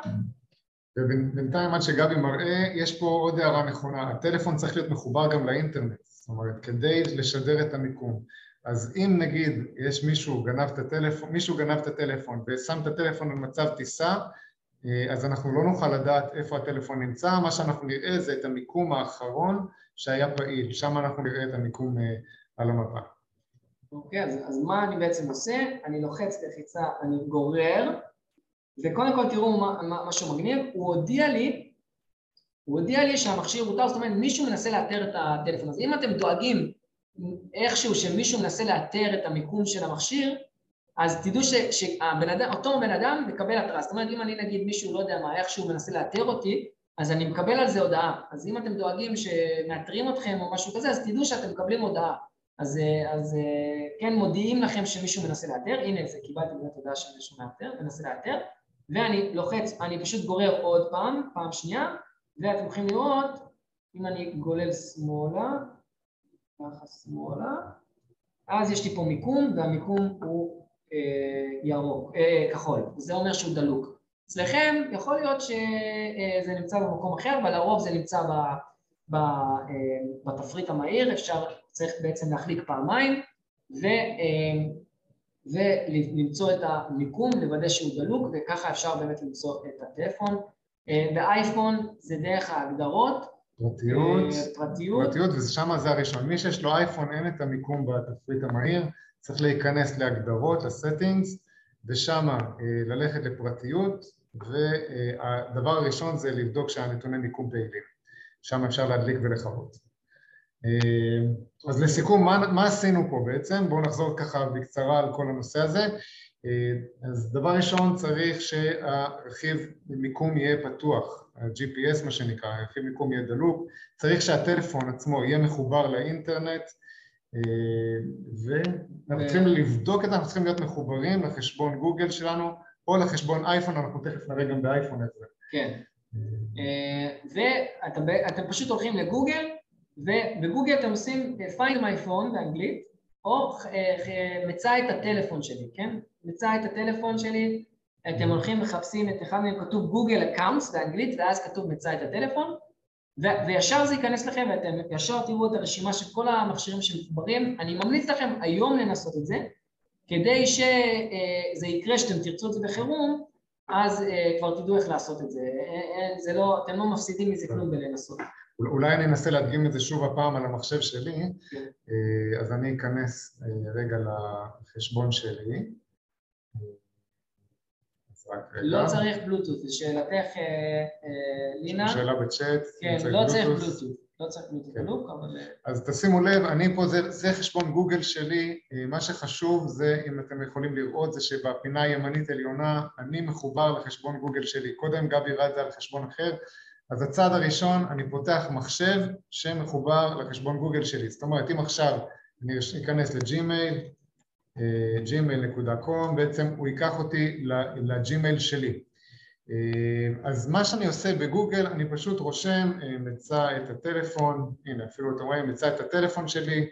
ובינתיים עד שגבי מראה, יש פה עוד הערה נכונה, הטלפון צריך להיות מחובר גם לאינטרנט, זאת אומרת, כדי לשדר את המיקום. אז אם נגיד יש מישהו גנב את הטלפון, מישהו גנב את הטלפון ושם את הטלפון במצב טיסה, אה, אז אנחנו לא נוכל לדעת איפה הטלפון נמצא, מה שאנחנו נראה זה את המיקום האחרון שהיה פעיל, שם אנחנו נראה את המיקום אה, על המפה. אוקיי, אז, אז מה אני בעצם עושה? אני לוחץ לחיצה, אני גורר, וקודם כל תראו מה, מה, משהו מגניב, הוא הודיע לי, הוא הודיע לי שהמכשיר הותר, זאת אומרת מישהו מנסה לאתר את הטלפון. אז אם אתם דואגים איכשהו שמישהו מנסה לאתר את המיקום של המכשיר, אז תדעו שאותו בן אדם מקבל התראה. זאת אומרת, אם אני נגיד מישהו, לא יודע מה, איכשהו מנסה לאתר אותי, אז אני מקבל על זה הודעה. אז אם אתם דואגים שמאתרים אתכם או משהו כזה, אז תדעו שאתם מקבלים הודעה. אז, אז כן מודיעים לכם שמישהו מנסה לאתר, הנה זה קיבלתי באמת הודעה שמישהו מאתר, מנסה לאתר, ואני לוחץ, אני פשוט גורר עוד פעם, פעם שנייה, ואתם יכולים לראות, אם אני גולל שמאלה, ככה שמאלה, אז יש לי פה מיקום, והמיקום הוא ירוק, אה, כחול, זה אומר שהוא דלוק. אצלכם יכול להיות שזה נמצא במקום אחר, אבל לרוב זה נמצא ב, ב, אה, בתפריט המהיר, אפשר, צריך בעצם להחליק פעמיים, ו, אה, ולמצוא את המיקום, לוודא שהוא דלוק, וככה אפשר באמת למצוא את הטלפון. באייפון זה דרך ההגדרות, פרטיות, אה, פרטיות, פרטיות, ושם זה הראשון. מי שיש לו אייפון אין את המיקום בתפריט המהיר, צריך להיכנס להגדרות, לסטינגס, ושם אה, ללכת לפרטיות, והדבר הראשון זה לבדוק שהנתוני מיקום פעילים. שם אפשר להדליק ולכבות. אה, אז לסיכום, מה, מה עשינו פה בעצם? בואו נחזור ככה בקצרה על כל הנושא הזה. אה, אז דבר ראשון צריך שהרכיב מיקום יהיה פתוח, ה-GPS מה שנקרא, הרכיב מיקום יהיה דלוק, צריך שהטלפון עצמו יהיה מחובר לאינטרנט ואנחנו צריכים לבדוק את זה, אנחנו צריכים להיות מחוברים לחשבון גוגל שלנו או לחשבון אייפון, אנחנו תכף נראה גם באייפון את זה. כן, ואתם פשוט הולכים לגוגל ובגוגל אתם עושים find my phone באנגלית או מצא את הטלפון שלי, כן? מצא את הטלפון שלי, אתם הולכים מחפשים את אחד מהם כתוב Google Accounts באנגלית ואז כתוב מצא את הטלפון וישר זה ייכנס לכם ואתם ישר תראו את הרשימה של כל המכשירים שמחוברים אני ממליץ לכם היום לנסות את זה כדי שזה יקרה שאתם תרצו את זה בחירום אז כבר תדעו איך לעשות את זה, זה לא, אתם לא מפסידים מזה כלום בלנסות אולי אני אנסה להדגים את זה שוב הפעם על המחשב שלי, כן. אז אני אכנס רגע לחשבון שלי. לא צריך בלוטות, זה שאלתך אה, אה, לינה. שאלה בצ'אט. כן, לא צריך בלוטות. לא צריך בלוטות בלוק, אבל... אה, אז תשימו לב, אני פה, זה, זה חשבון גוגל שלי, מה שחשוב זה, אם אתם יכולים לראות, זה שבפינה הימנית עליונה אני מחובר לחשבון גוגל שלי. קודם גבי הראה את זה על חשבון אחר, אז הצעד הראשון, אני פותח מחשב שמחובר לחשבון גוגל שלי. זאת אומרת, אם עכשיו אני אכנס לג'ימייל, gmail.com, בעצם הוא ייקח אותי לג'ימייל שלי. אה, אז מה שאני עושה בגוגל, אני פשוט רושם, אה, מצא את הטלפון, הנה אפילו אתם רואים, מצא את הטלפון שלי,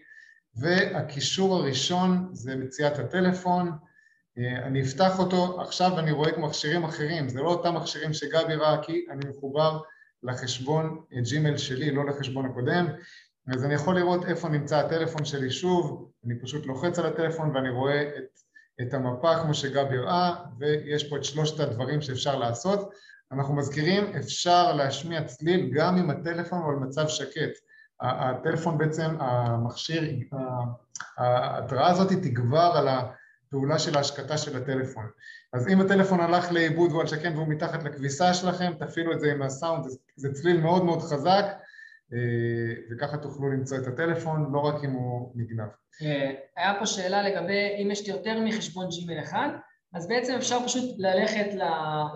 והקישור הראשון זה מציאת הטלפון, אה, אני אפתח אותו, עכשיו אני רואה מכשירים אחרים, זה לא אותם מכשירים שגבי ראה, כי אני מחובר לחשבון ג'ימייל שלי, לא לחשבון הקודם, אז אני יכול לראות איפה נמצא הטלפון שלי שוב, אני פשוט לוחץ על הטלפון ואני רואה את, את המפה כמו שגבי הראה, ויש פה את שלושת הדברים שאפשר לעשות. אנחנו מזכירים, אפשר להשמיע צליל גם עם הטלפון או על מצב שקט. הטלפון בעצם, המכשיר, ההתראה הזאת תגבר על הפעולה של ההשקטה של הטלפון. אז אם הטלפון הלך לאיבוד והוא על שקט והוא מתחת לכביסה שלכם, תפעילו את זה עם הסאונד, זה, צליל מאוד מאוד חזק, וככה תוכלו למצוא את הטלפון, לא רק אם הוא נגנב. אה, היה פה שאלה לגבי אם יש לי יותר מחשבון ג'ימל אחד, אז בעצם אפשר פשוט ללכת ל... אה,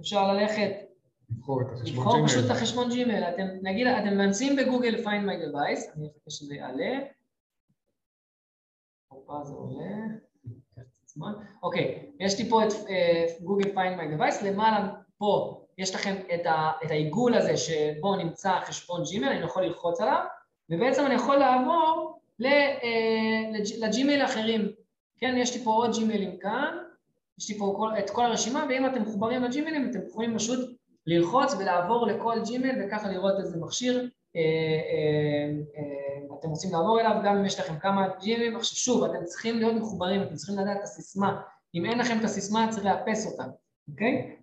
אפשר ללכת... לבחור את החשבון ג'ימייל. לבחור פשוט את החשבון ג'ימייל. אתם, נגיד, אתם מנסים בגוגל find my device, אני אחכה שזה יעלה. הופה, זה עולה. אוקיי, יש לי פה את גוגל find my device, למעלה פה יש לכם את, ה, את העיגול הזה שבו נמצא חשבון ג'ימייל, אני יכול ללחוץ עליו, ובעצם אני יכול לעבור אה, לג'ימייל האחרים. כן, יש לי פה עוד ג'ימיילים כאן, יש לי פה כל, את כל הרשימה, ואם אתם מחוברים לג'ימיילים, אתם יכולים פשוט ללחוץ ולעבור לכל ג'ימייל וככה לראות איזה מכשיר אה, אה, אתם רוצים לעבור אליו, גם אם יש לכם כמה ג'ימיילים. עכשיו שוב, אתם צריכים להיות מחוברים, אתם צריכים לדעת את הסיסמה. אם אין לכם את הסיסמה, צריך לאפס אותה, אוקיי?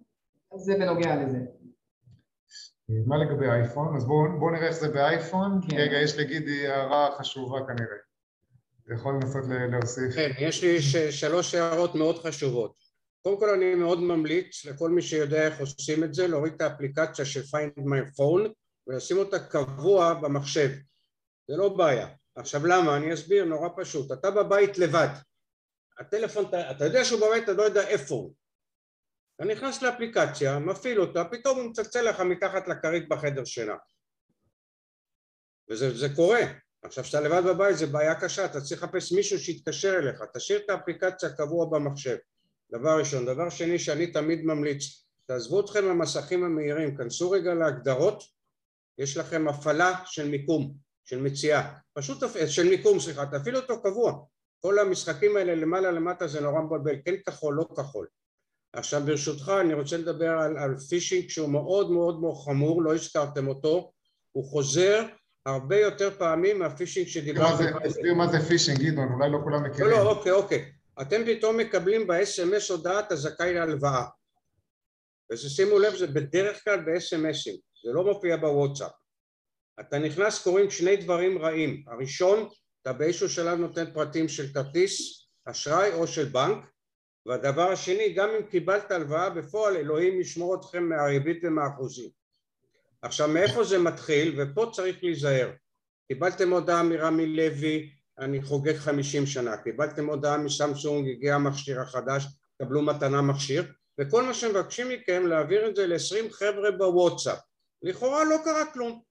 אז זה בנוגע לזה. מה לגבי אייפון? אז בואו בוא נראה איך זה באייפון. כן. רגע, יש לגידי הערה חשובה כנראה. אתה יכול לנסות להוסיף. כן, יש לי ש- שלוש הערות מאוד חשובות. קודם כל אני מאוד ממליץ לכל מי שיודע איך עושים את זה, להוריד את האפליקציה של find my phone ולשים אותה קבוע במחשב. זה לא בעיה. עכשיו למה? אני אסביר, נורא פשוט. אתה בבית לבד. הטלפון, אתה יודע שהוא בבית, אתה לא יודע איפה הוא. אתה נכנס לאפליקציה, מפעיל אותה, פתאום הוא מצלצל לך מתחת לכרית בחדר שלה. וזה קורה. עכשיו כשאתה לבד בבית זה בעיה קשה, אתה צריך לחפש מישהו שיתקשר אליך, תשאיר את האפליקציה הקבוע במחשב, דבר ראשון. דבר שני שאני תמיד ממליץ, תעזבו אתכם מהמסכים המהירים, כנסו רגע להגדרות, יש לכם הפעלה של מיקום, של מציאה, פשוט, של מיקום סליחה, תפעילו אותו קבוע, כל המשחקים האלה למעלה למטה זה נורא מבלבל, כן כחול, לא כחול עכשיו ברשותך אני רוצה לדבר על, על פישינג שהוא מאוד מאוד מאוד חמור, לא הזכרתם אותו, הוא חוזר הרבה יותר פעמים מהפישינג שדיברתם עליו. תסביר מה זה פישינג גדעון, אולי לא כולם מכירים. לא, לא, אוקיי, אוקיי. אתם פתאום מקבלים ב-SMS הודעה אתה זכאי להלוואה. ושימו לב, זה בדרך כלל ב-SMSים. זה לא מופיע בוואטסאפ. אתה נכנס, קורים שני דברים רעים. הראשון, אתה באיזשהו שלב נותן פרטים של כרטיס אשראי או של בנק, והדבר השני, גם אם קיבלת הלוואה בפועל, אלוהים ישמור אתכם מהריבית ומהאחוזים. עכשיו, מאיפה זה מתחיל? ופה צריך להיזהר. קיבלתם הודעה מרמי לוי, אני חוגג חמישים שנה, קיבלתם הודעה מסמסונג, הגיע המכשיר החדש, קבלו מתנה מכשיר, וכל מה שמבקשים מכם להעביר את זה ל-20 חבר'ה בוואטסאפ. לכאורה לא קרה כלום.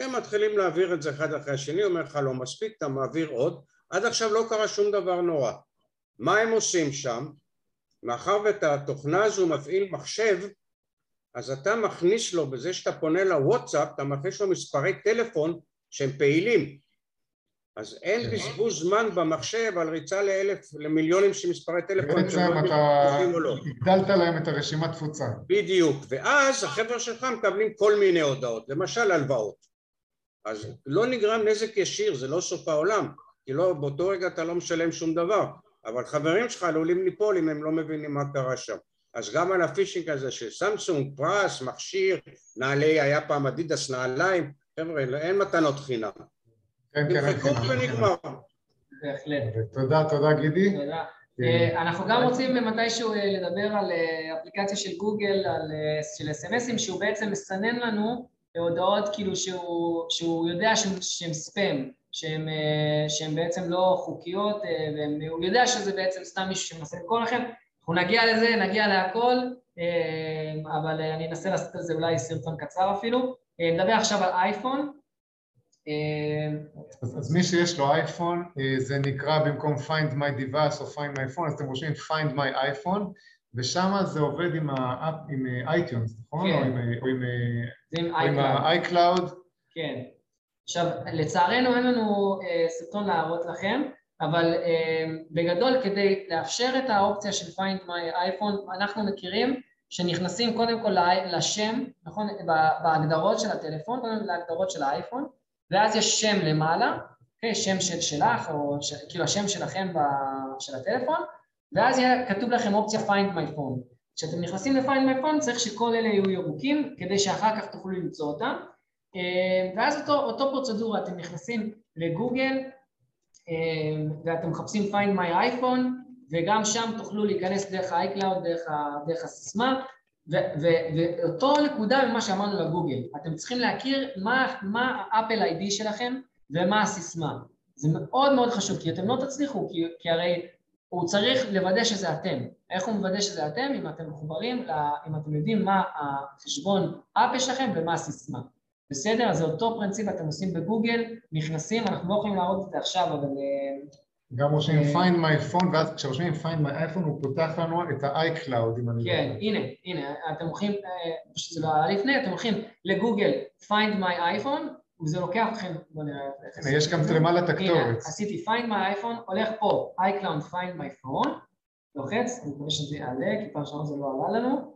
הם מתחילים להעביר את זה אחד אחרי השני, אומר לך לא מספיק, אתה מעביר עוד, עד עכשיו לא קרה שום דבר נורא. מה הם עושים שם? מאחר ואת התוכנה הזו מפעיל מחשב, אז אתה מכניס לו, בזה שאתה פונה לוואטסאפ, אתה מכניס לו מספרי טלפון שהם פעילים. אז אין כן. בזבוז זמן במחשב על ריצה לאלף, למיליונים של מספרי טלפון. בעצם אתה לא. הגדלת להם את הרשימת תפוצה. בדיוק, ואז החבר'ה שלך מקבלים כל מיני הודעות, למשל הלוואות. אז לא נגרם נזק ישיר, זה לא סוף העולם, כי לא, באותו רגע אתה לא משלם שום דבר, אבל חברים שלך עלולים ליפול אם הם לא מבינים מה קרה שם. אז גם על הפישינג הזה של סמסונג, פרס, מכשיר, נעלי, היה פעם אדידס נעליים, חבר'ה, אין מתנות חינם. כן, כן, אין חינם. ונגמר. בהחלט. תודה, תודה גידי. תודה. אה, אנחנו גם רוצים מתישהו אה, לדבר על אה, אפליקציה של גוגל, של אס.אם.אסים, שהוא בעצם מסנן לנו הודעות כאילו שהוא, שהוא יודע שהם ספאם, שהן בעצם לא חוקיות, והוא יודע שזה בעצם סתם מישהו שמנסה לקרוא לכם, אנחנו נגיע לזה, נגיע להכל, אבל אני אנסה לעשות על זה אולי סרטון קצר אפילו. נדבר עכשיו על אייפון. אז, אז מי שיש לו אייפון, זה נקרא במקום find my device או find my phone, אז אתם רושמים find my iPhone, ושם זה עובד עם ה-iTunes, נכון? כן. או עם, או עם, עם, עם ה-iCloud. כן. עכשיו, לצערנו אין לנו אה, סרטון להראות לכם, אבל אה, בגדול כדי לאפשר את האופציה של find my iPhone, אנחנו מכירים שנכנסים קודם כל לשם, נכון? בהגדרות של הטלפון, קודם להגדרות של האייפון, ואז יש שם למעלה, okay, שם של שלך, או ש, כאילו השם שלכם ב, של הטלפון, ואז יהיה כתוב לכם אופציה find my phone. כשאתם נכנסים ל-find my phone צריך שכל אלה יהיו ירוקים, כדי שאחר כך תוכלו למצוא אותם, ואז אותו, אותו פרוצדורה, אתם נכנסים לגוגל, אה, ואתם מחפשים find my iPhone, וגם שם תוכלו להיכנס דרך ה-iCloud, דרך, דרך הסיסמה, ואותו נקודה ממה שאמרנו לגוגל, אתם צריכים להכיר מה, מה האפל איי-די שלכם ומה הסיסמה. זה מאוד מאוד חשוב, כי אתם לא תצליחו, כי, כי הרי הוא צריך לוודא שזה אתם. איך הוא מוודא שזה אתם? אם אתם מחוברים, אם אתם יודעים מה החשבון אפל שלכם ומה הסיסמה. בסדר? אז זה אותו פרינציפ אתם עושים בגוגל, נכנסים, אנחנו לא יכולים להראות את זה עכשיו, אבל אה, גם רושמים אה, find my phone, ואז כשרושמים find my iPhone הוא פותח לנו את ה-iCloud, אם אני... כן, הנה, הנה, אתם הולכים, פשוט אה, זה לא היה לפני, אתם הולכים לגוגל find my iPhone, וזה לוקח אתכם, בוא נראה... הנה, יש גם למעלה את הכתובת. הנה, עשיתי find my iPhone, הולך פה, iCloud find my phone, לוחץ, אני מקווה שזה יעלה, כי פעם שעון זה לא עלה לנו.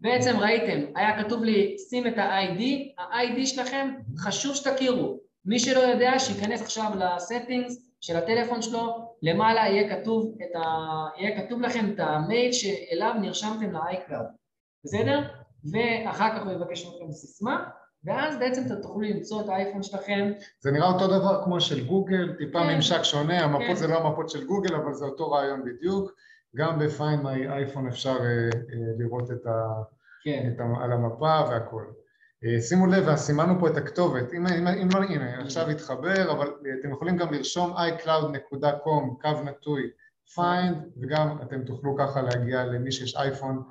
בעצם ראיתם, היה כתוב לי, שים את ה-ID, ה-ID שלכם, חשוב שתכירו. מי שלא יודע, שייכנס עכשיו לסטינגס, של הטלפון שלו, למעלה יהיה כתוב, ה... יהיה כתוב לכם את המייל שאליו נרשמתם ל-iCloud, בסדר? ואחר כך הוא יבקש מכם סיסמה, ואז בעצם אתם תוכלו למצוא את האייפון שלכם. זה נראה אותו דבר כמו של גוגל, טיפה כן, ממשק שונה, המפות כן. זה לא המפות של גוגל, אבל זה אותו רעיון בדיוק. גם ב-Find My iPhone אפשר uh, uh, לראות את ה... כן. את ה... על המפה והכל. אה, שימו לב, סימנו פה את הכתובת, אם, אם, אם לא, הנה, עכשיו התחבר, אבל אתם יכולים גם לרשום iCloud.com, קו נטוי, find, וגם אתם תוכלו ככה להגיע למי שיש אייפון.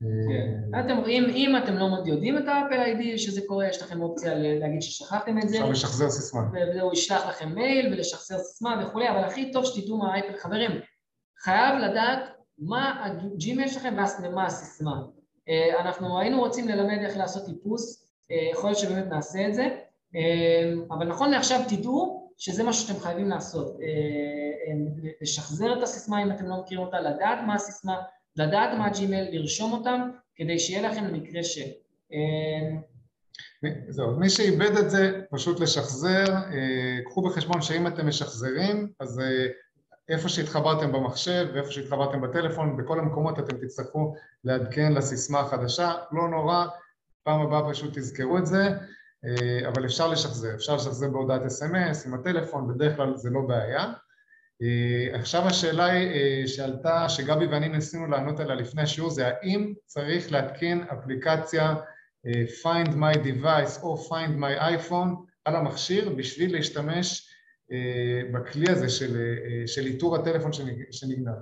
כן. אתם, אם, אם אתם לא יודעים את האפל איי-די שזה קורה, יש לכם אופציה להגיד ששכחתם את זה. אפשר לשחזר סיסמה. והוא ישלח לכם מייל ולשחזר סיסמה וכולי, אבל הכי טוב שתדעו מה האייפל, חברים, חייב לדעת מה הג'ימייל שלכם ומה הסיסמה. אה, אנחנו היינו רוצים ללמד איך לעשות איפוס, אה, יכול להיות שבאמת נעשה את זה, אה, אבל נכון לעכשיו תדעו שזה מה שאתם חייבים לעשות, לשחזר את הסיסמה אם אתם לא מכירים אותה, לדעת מה הסיסמה, לדעת מה הג'ימייל, לרשום אותם, כדי שיהיה לכם למקרה ש... זהו, מי שאיבד את זה, פשוט לשחזר, קחו בחשבון שאם אתם משחזרים, אז איפה שהתחברתם במחשב ואיפה שהתחברתם בטלפון, בכל המקומות אתם תצטרכו לעדכן לסיסמה החדשה, לא נורא, פעם הבאה פשוט תזכרו את זה, אה, אבל אפשר לשחזר, אפשר לשחזר בהודעת אס.אם.אס, עם הטלפון, בדרך כלל זה לא בעיה. אה, עכשיו השאלה היא אה, שעלתה, שגבי ואני ניסינו לענות עליה לפני השיעור, זה האם צריך להתקין אפליקציה Find My Device או Find My iPhone על המכשיר בשביל להשתמש בכלי הזה של, של איתור הטלפון שנגנב.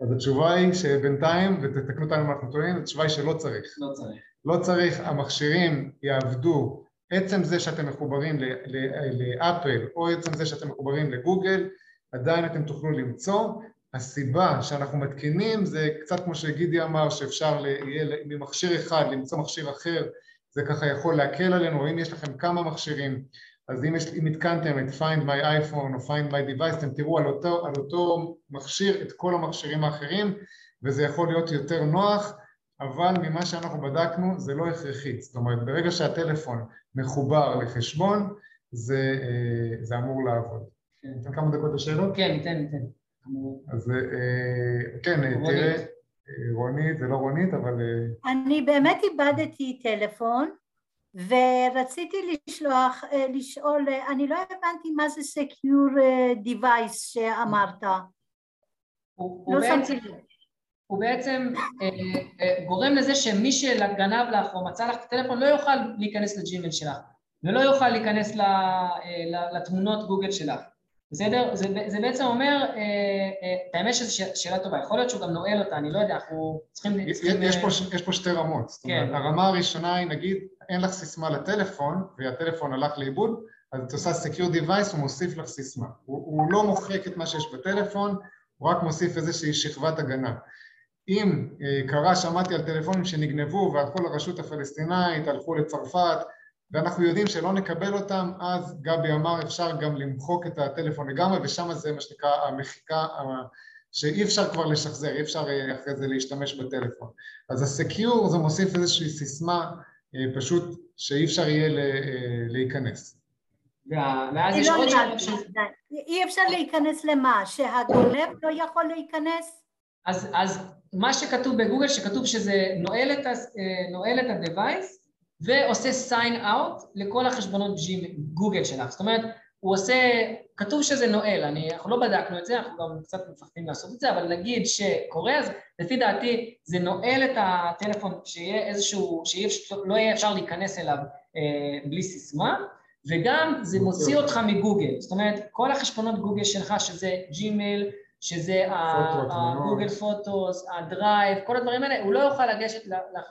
אז התשובה היא שבינתיים, ותתקנו אותנו אם אנחנו טועים, התשובה היא שלא צריך. לא צריך. לא צריך, המכשירים יעבדו, עצם זה שאתם מחוברים לאפל או עצם זה שאתם מחוברים לגוגל, עדיין אתם תוכלו למצוא. הסיבה שאנחנו מתקינים זה קצת כמו שגידי אמר, שאפשר יהיה ממכשיר אחד למצוא מכשיר אחר, זה ככה יכול להקל עלינו, או אם יש לכם כמה מכשירים, אז אם, יש, אם התקנתם את Find My iPhone או Find My Device, אתם תראו על אותו, על אותו מכשיר את כל המכשירים האחרים, וזה יכול להיות יותר נוח. אבל ממה שאנחנו בדקנו זה לא הכרחי, זאת אומרת ברגע שהטלפון מחובר לחשבון זה, אה, זה אמור לעבוד. כן. ניתן כמה דקות לשאלות? כן, ניתן, ניתן. אז אה, כן, תראה, אה, רונית, זה לא רונית, אבל... אני באמת איבדתי טלפון ורציתי לשלוח, לשאול, אני לא הבנתי מה זה Secure Device שאמרת. לא שמתי לב. הוא בעצם אה, אה, גורם לזה שמי שגנב לך או מצא לך את הטלפון לא יוכל להיכנס לג'ימל שלך ולא יוכל להיכנס אה, לתמונות גוגל שלך, בסדר? זה, זה בעצם אומר, האמת שזו שאלה טובה, יכול להיות שהוא גם נועל אותה, אני לא יודע, אנחנו צריכים... צריכים יש, פה, יש פה שתי רמות, זאת אומרת, כן. הרמה הראשונה היא נגיד, אין לך סיסמה לטלפון והטלפון הלך לאיבוד, אז את עושה Secure Device, הוא מוסיף לך סיסמה. הוא, הוא לא מוחק את מה שיש בטלפון, הוא רק מוסיף איזושהי שכבת הגנה. אם אה, קרה, שמעתי על טלפונים שנגנבו והלכו לרשות הפלסטינאית, הלכו לצרפת ואנחנו יודעים שלא נקבל אותם, אז גבי אמר אפשר גם למחוק את הטלפון לגמרי ושם זה מה שנקרא המחיקה שאי אפשר כבר לשחזר, אי אפשר אה, אחרי זה להשתמש בטלפון. אז הסקיור זה מוסיף איזושהי סיסמה אה, פשוט שאי אפשר יהיה להיכנס. ואז יש לא עוד שאלה. אי אפשר להיכנס למה? שהגונב לא יכול להיכנס? אז, אז מה שכתוב בגוגל, שכתוב שזה אה, נועל את ה-Device ועושה sign out לכל החשבונות גוגל שלך. זאת אומרת, הוא עושה, כתוב שזה נועל, אני, אנחנו לא בדקנו את זה, אנחנו גם קצת מפחדים לעשות את זה, אבל נגיד שקורה, אז לפי דעתי זה נועל את הטלפון, שיהיה איזשהו, שלא יהיה אפשר להיכנס אליו אה, בלי סיסמה, וגם זה מוציא אותך מגוגל, זאת אומרת, כל החשבונות גוגל שלך, שזה ג'ימייל, שזה ה Google Photos, ה Drive, כל הדברים האלה, הוא לא יוכל לגשת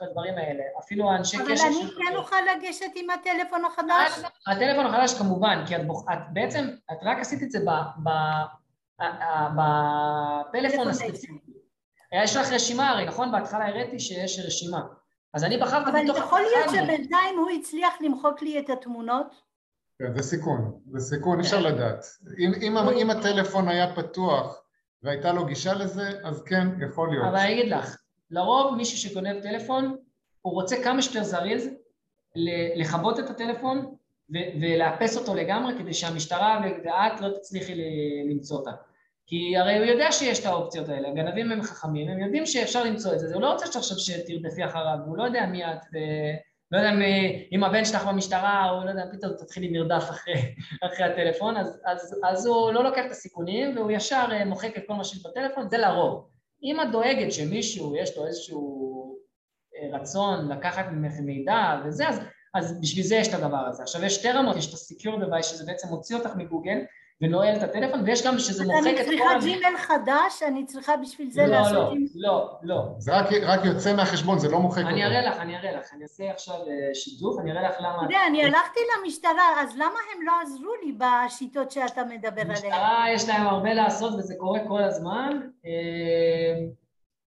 לדברים האלה, אפילו האנשי קשר... אבל אני כן אוכל לגשת עם הטלפון החדש? הטלפון החדש כמובן, כי את, את בעצם, את רק עשית את זה בפלאפון הספציפי. יש לך רשימה הרי, נכון? בהתחלה הראיתי שיש רשימה. אז אני בחרתי בתוך... אבל יכול להיות שבינתיים הוא הצליח למחוק לי את התמונות? כן, זה סיכון, זה סיכון, אפשר כן. לדעת. אם הטלפון היה פתוח והייתה לו גישה לזה, אז כן, יכול להיות. אבל אני אגיד לך, לרוב מישהו שגונב טלפון, הוא רוצה כמה שיותר זריז לכבות את הטלפון ולאפס אותו לגמרי כדי שהמשטרה ואת לא תצליחי למצוא אותה. כי הרי הוא יודע שיש את האופציות האלה, הגנבים הם חכמים, הם יודעים שאפשר למצוא את זה, הוא לא רוצה שעכשיו שתרדפי אחריו, הוא לא יודע מי את. לא יודע אם הבן שלך במשטרה, או לא יודע, פתאום תתחילי מרדף אחרי, אחרי הטלפון, אז, אז, אז הוא לא לוקח את הסיכונים והוא ישר אה, מוחק את כל מה שיש בטלפון, זה לרוב. אם את דואגת שמישהו, יש לו איזשהו אה, רצון לקחת ממך מידע וזה, אז, אז בשביל זה יש את הדבר הזה. עכשיו יש שתי רמות, יש את ה-Secure Device שזה בעצם מוציא אותך מגוגל, ונועל את הטלפון, ויש גם שזה מוחק את כל... אני צריכה ג'ימל חדש, אני צריכה בשביל זה לא, לעשות... לא, לא, לא. זה רק, רק יוצא מהחשבון, זה לא מוחק אותו. אני אראה לך, אני אראה לך, אני אעשה עכשיו אה, שיתוף, אני אראה לך למה... אתה יודע, אני הלכתי למשטרה, אז למה הם לא עזרו לי בשיטות שאתה מדבר עליהן? המשטרה יש להם הרבה לעשות וזה קורה כל הזמן, אה,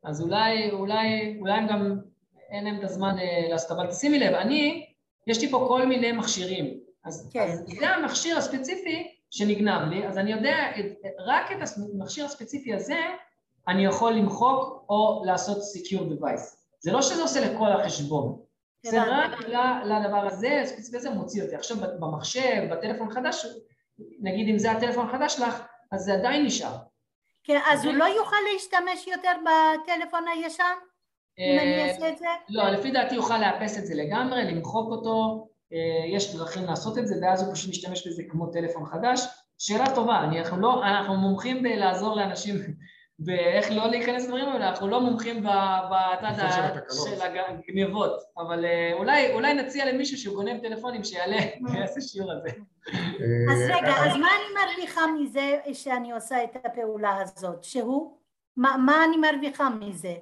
אז אולי, אולי, אולי הם גם, אין להם את הזמן אה, לעשות, אבל תשימי לב, אני, יש לי פה כל מיני מכשירים, אז, כן. אז זה המכשיר הספציפי שנגנב לי, אז אני יודע, רק את המכשיר הספציפי הזה אני יכול למחוק או לעשות Secure Device. זה לא שזה עושה לכל החשבון, זה רק לדבר הזה, הספציפי הזה מוציא אותי. עכשיו במחשב, בטלפון חדש, נגיד אם זה הטלפון החדש שלך, אז זה עדיין נשאר. כן, אז הוא לא יוכל להשתמש יותר בטלפון הישן? אם אני אעשה את זה? לא, לפי דעתי יוכל לאפס את זה לגמרי, למחוק אותו, יש דרכים לעשות את זה, ואז הוא פשוט משתמש בזה כמו טלפון חדש. שאלה טובה, אנחנו לא, אנחנו מומחים בלעזור לאנשים באיך לא להיכנס לדברים האלה, אנחנו לא מומחים בצד של הגניבות, אבל אה, אולי, אולי נציע למישהו שהוא גונב טלפונים שיעלה ויעשה שיעור הזה. אז רגע, אז מה אני מרוויחה מזה שאני עושה את הפעולה הזאת? שהוא? מה, מה אני מרוויחה מזה?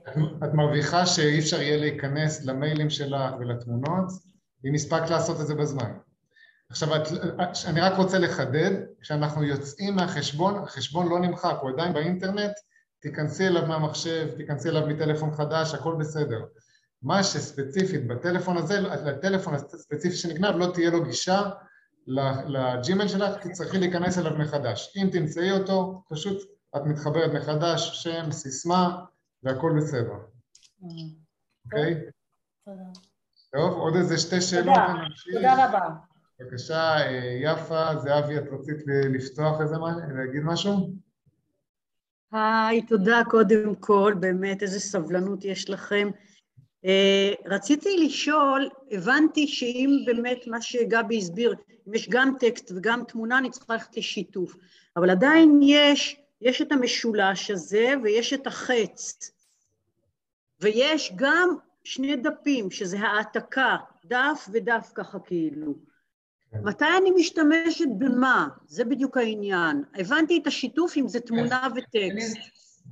את מרוויחה שאי אפשר יהיה להיכנס למיילים שלך ולתמונות, אם הספקת לעשות את זה בזמן. עכשיו, אני רק רוצה לחדד, כשאנחנו יוצאים מהחשבון, החשבון לא נמחק, הוא עדיין באינטרנט, תיכנסי אליו מהמחשב, תיכנסי אליו מטלפון חדש, הכל בסדר. מה שספציפית בטלפון הזה, לטלפון הספציפי שנגנב, לא תהיה לו גישה לג'ימל שלך, תצטרכי להיכנס אליו מחדש. אם תמצאי אותו, פשוט את מתחברת מחדש, שם, סיסמה, והכל בסדר. אוקיי? תודה. טוב, עוד איזה שתי שאלות. תודה רבה. בבקשה, יפה, זהבי, את רצית לפתוח איזה משהו, להגיד משהו? היי, תודה קודם כל, באמת איזה סבלנות יש לכם. Uh, רציתי לשאול, הבנתי שאם באמת מה שגבי הסביר, אם יש גם טקסט וגם תמונה, אני צריכה ללכת לשיתוף, אבל עדיין יש, יש את המשולש הזה ויש את החץ, ויש גם שני דפים, שזה העתקה, דף ודף ככה כאילו. כן. מתי אני משתמשת במה? זה בדיוק העניין. הבנתי את השיתוף אם זה תמונה כן. וטקסט.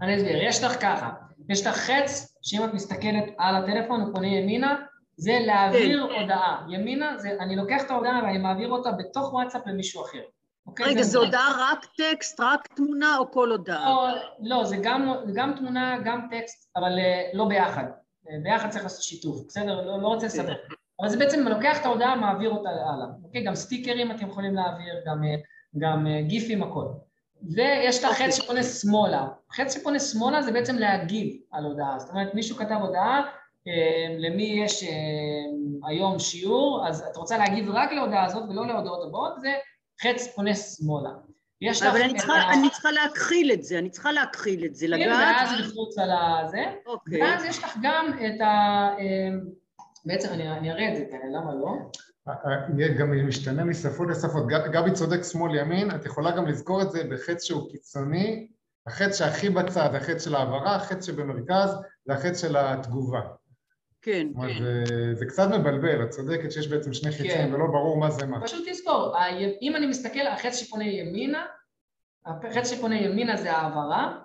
אני אסביר, יש לך ככה, יש לך חץ, שאם את מסתכלת על הטלפון ופונה ימינה, זה להעביר כן. הודעה. ימינה, זה, אני לוקח את ההודעה ואני מעביר אותה בתוך וואטסאפ למישהו אחר. אוקיי? רגע, זו הודעה רק טקסט, רק תמונה או כל הודעה? לא, לא זה גם, גם תמונה, גם טקסט, אבל אה, לא ביחד. אה, ביחד צריך לעשות שיתוף, בסדר? לא, לא רוצה לסדר. אבל זה בעצם לוקח את ההודעה, מעביר אותה הלאה, אוקיי? גם סטיקרים אתם יכולים להעביר, גם, גם אה, גיפים, הכל. ויש את החץ אוקיי. שפונה שמאלה. חץ שפונה שמאלה זה בעצם להגיב על הודעה. זאת אומרת, מישהו כתב הודעה, אה, למי יש אה, היום שיעור, אז את רוצה להגיב רק להודעה הזאת ולא להודעות הבאות, זה חץ פונה שמאלה. יש אבל אני צריכה, ה... אני צריכה להכחיל את זה, אני צריכה להכחיל את זה, לגעת... ואז לחוץ על הזה, אוקיי. ואז יש לך גם את ה... בעצם אני אראה את זה, כן, למה לא? יהיה גם משתנה משפות לשפות. גבי צודק שמאל ימין, את יכולה גם לזכור את זה בחץ שהוא קיצוני, החץ שהכי בצד, החץ של העברה, החץ שבמרכז, זה החץ של התגובה. כן. כן. זה, זה קצת מבלבל, את צודקת שיש בעצם שני חיצים כן. ולא ברור מה זה מה. פשוט תזכור, אם אני מסתכל, החץ שפונה ימינה, החץ שפונה ימינה זה העברה,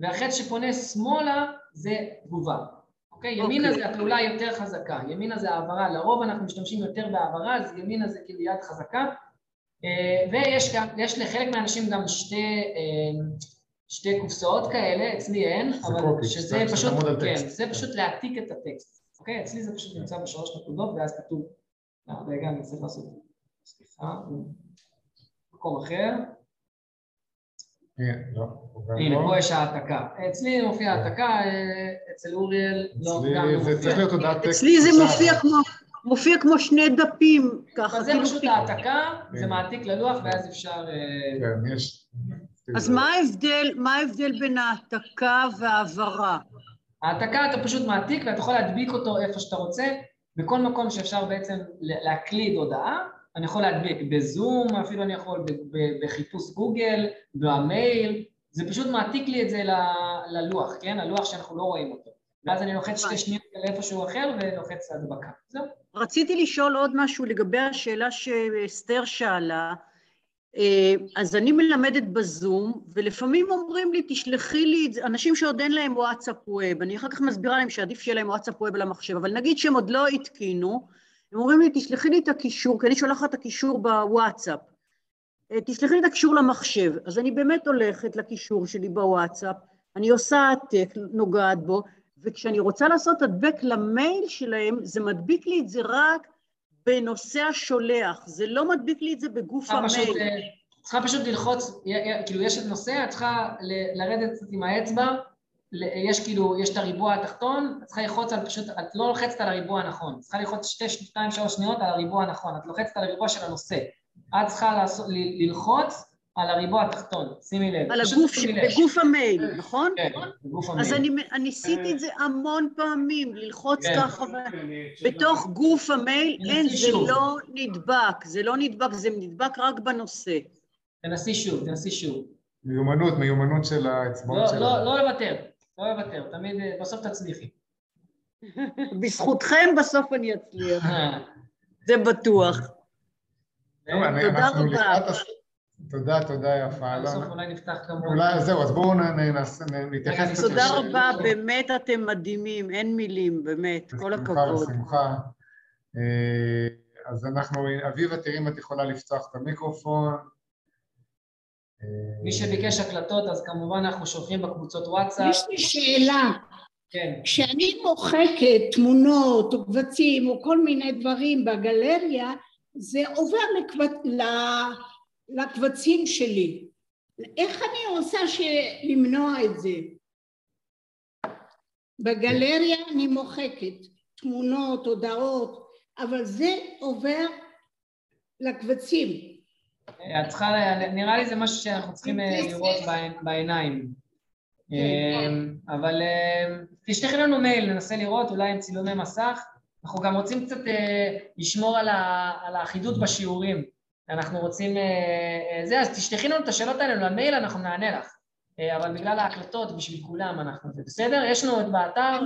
והחץ שפונה שמאלה זה תגובה. אוקיי? ימינה זה הפעולה היותר חזקה, ימינה זה העברה, לרוב אנחנו משתמשים יותר בהעברה, אז ימינה זה כאילו יד חזקה, אה, ויש לחלק מהאנשים גם שתי, אה, שתי קופסאות כאלה, אצלי אין, אבל שזה פשוט, כן, זה פשוט להעתיק את הטקסט, אוקיי? אצלי זה פשוט נמצא בשלוש נקודות ואז כתוב, רגע, אני צריך לעשות, סליחה, מקום אחר, לא, הנה, לא. פה יש העתקה. אצלי מופיע העתקה, אה, אצל אוריאל לא, גם לא מופיע. אצלי זה מופיע כמו... מופיע כמו שני דפים, ככה. זה פשוט העתקה, זה כן. מעתיק ללוח ואז אפשר... אה, כן, יש... אז מה ההבדל, מה ההבדל בין העתקה והעברה? העתקה אתה פשוט מעתיק ואתה יכול להדביק אותו איפה שאתה רוצה, בכל מקום שאפשר בעצם להקליד הודעה, אני יכול להדביק בזום, אפילו אני יכול בחיפוש גוגל, במייל, זה פשוט מעתיק לי את זה ללוח, כן? הלוח שאנחנו לא רואים אותו. ואז אני לוחץ שתי שניות על איפשהו אחר ולוחץ הדבקה. זהו. רציתי לשאול עוד משהו לגבי השאלה שאסתר שאלה. אה, אז אני מלמדת בזום, ולפעמים אומרים לי, תשלחי לי את זה, אנשים שעוד אין להם וואטסאפ ווב, אני אחר כך מסבירה להם שעדיף שיהיה להם וואטסאפ ווב על המחשב, אבל נגיד שהם עוד לא התקינו, הם אומרים לי, תשלחי לי את הקישור, כי אני שולחת את הקישור בוואטסאפ. אה, תשלחי לי את הקישור למחשב. אז אני באמת הולכת לקישור שלי בוואטסאפ, אני עושה העתק, נוגעת בו, וכשאני רוצה לעשות הדבק למייל שלהם, זה מדביק לי את זה רק בנושא השולח, זה לא מדביק לי את זה בגוף המייל. פשוט, אה, צריכה פשוט ללחוץ, כאילו יש את נושא, את צריכה לרדת עם האצבע יש כאילו, יש את הריבוע התחתון, את צריכה ללחוץ על פשוט, את לא לוחצת על הריבוע הנכון, את צריכה ללחוץ שתי, שתיים, שלוש שניות על הריבוע הנכון, את לוחצת על הריבוע של הנושא. את צריכה לעשות, ללחוץ על הריבוע התחתון, שימי לב. על הגוף, ש... בגוף המייל, נכון? כן, בגוף המייל. אז אני ניסיתי את זה המון פעמים, ללחוץ כן. ככה, בתוך גוף המייל, אין, זה לא נדבק, זה לא נדבק, זה נדבק רק בנושא. תנסי שוב, תנסי שוב. מיומנות, מיומנות של האצבעות לא, שלה. לא, לא לוותר, לא לוותר, תמיד, בסוף תצליחי. בזכותכם בסוף אני אצליח, זה בטוח. תודה רבה. תודה, תודה יפה. בסוף אולי נפתח גם... אולי, זהו, אז בואו נתייחס... תודה רבה, באמת אתם מדהימים, אין מילים, באמת, כל הכבוד. בשמחה, בשמחה. אז אנחנו, אביבה, תראי אם את יכולה לפתוח את המיקרופון. מי שביקש הקלטות, אז כמובן אנחנו שולחים בקבוצות וואטסאפ. יש לי שאלה. כן. כשאני מוחקת תמונות או קבצים או כל מיני דברים בגלריה, זה עובר לקבצ... לקבצים שלי. איך אני עושה למנוע את זה? בגלריה אני מוחקת תמונות, הודעות, אבל זה עובר לקבצים. את צריכה, נראה לי זה משהו שאנחנו צריכים אה, לראות בעיניים. כן. אה, אבל אה, תשלחי לנו מייל, ננסה לראות, אולי עם צילומי מסך. אנחנו גם רוצים קצת לשמור על האחידות בשיעורים. אנחנו רוצים... זה, אז תשלחי לנו את השאלות האלה למייל, אנחנו נענה לך. אבל בגלל ההקלטות, בשביל כולם אנחנו... זה בסדר? יש לנו את באתר,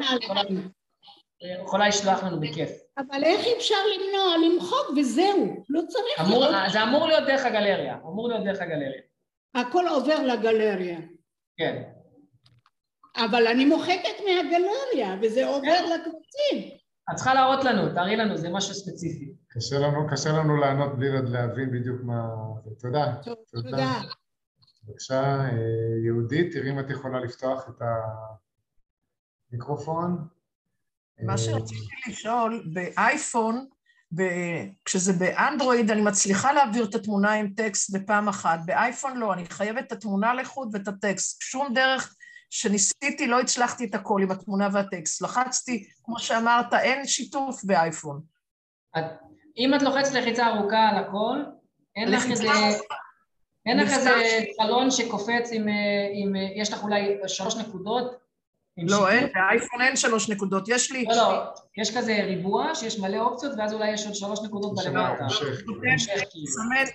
יכולה לשלוח לנו בכיף. אבל איך אפשר למנוע? למחוק וזהו, לא צריך... אמור, זה אמור להיות דרך הגלריה, אמור להיות דרך הגלריה. הכל עובר לגלריה. כן. אבל אני מוחקת מהגלריה, וזה עובר כן. לקבוצים. את צריכה להראות לנו, תראי לנו, זה משהו ספציפי. קשה לנו, קשה לנו לענות בלי להבין בדיוק מה... תודה. טוב, תודה. תודה. בבקשה, אה, יהודית, תראי אם את יכולה לפתוח את המיקרופון. מה שרציתי לשאול, באייפון, כשזה באנדרואיד אני מצליחה להעביר את התמונה עם טקסט בפעם אחת, באייפון לא, אני חייבת את התמונה לחוד ואת הטקסט. שום דרך שניסיתי, לא הצלחתי את הכל עם התמונה והטקסט. לחצתי, כמו שאמרת, אין שיתוף באייפון. את, אם את לוחצת לחיצה ארוכה על הכל, אין לך איזה... אין לך איזה חלון שקופץ עם, עם... יש לך אולי שלוש נקודות, לא, אין, באייפון אין שלוש נקודות, יש לי... לא, לא, יש כזה ריבוע שיש מלא אופציות, ואז אולי יש עוד שלוש נקודות בלמטה.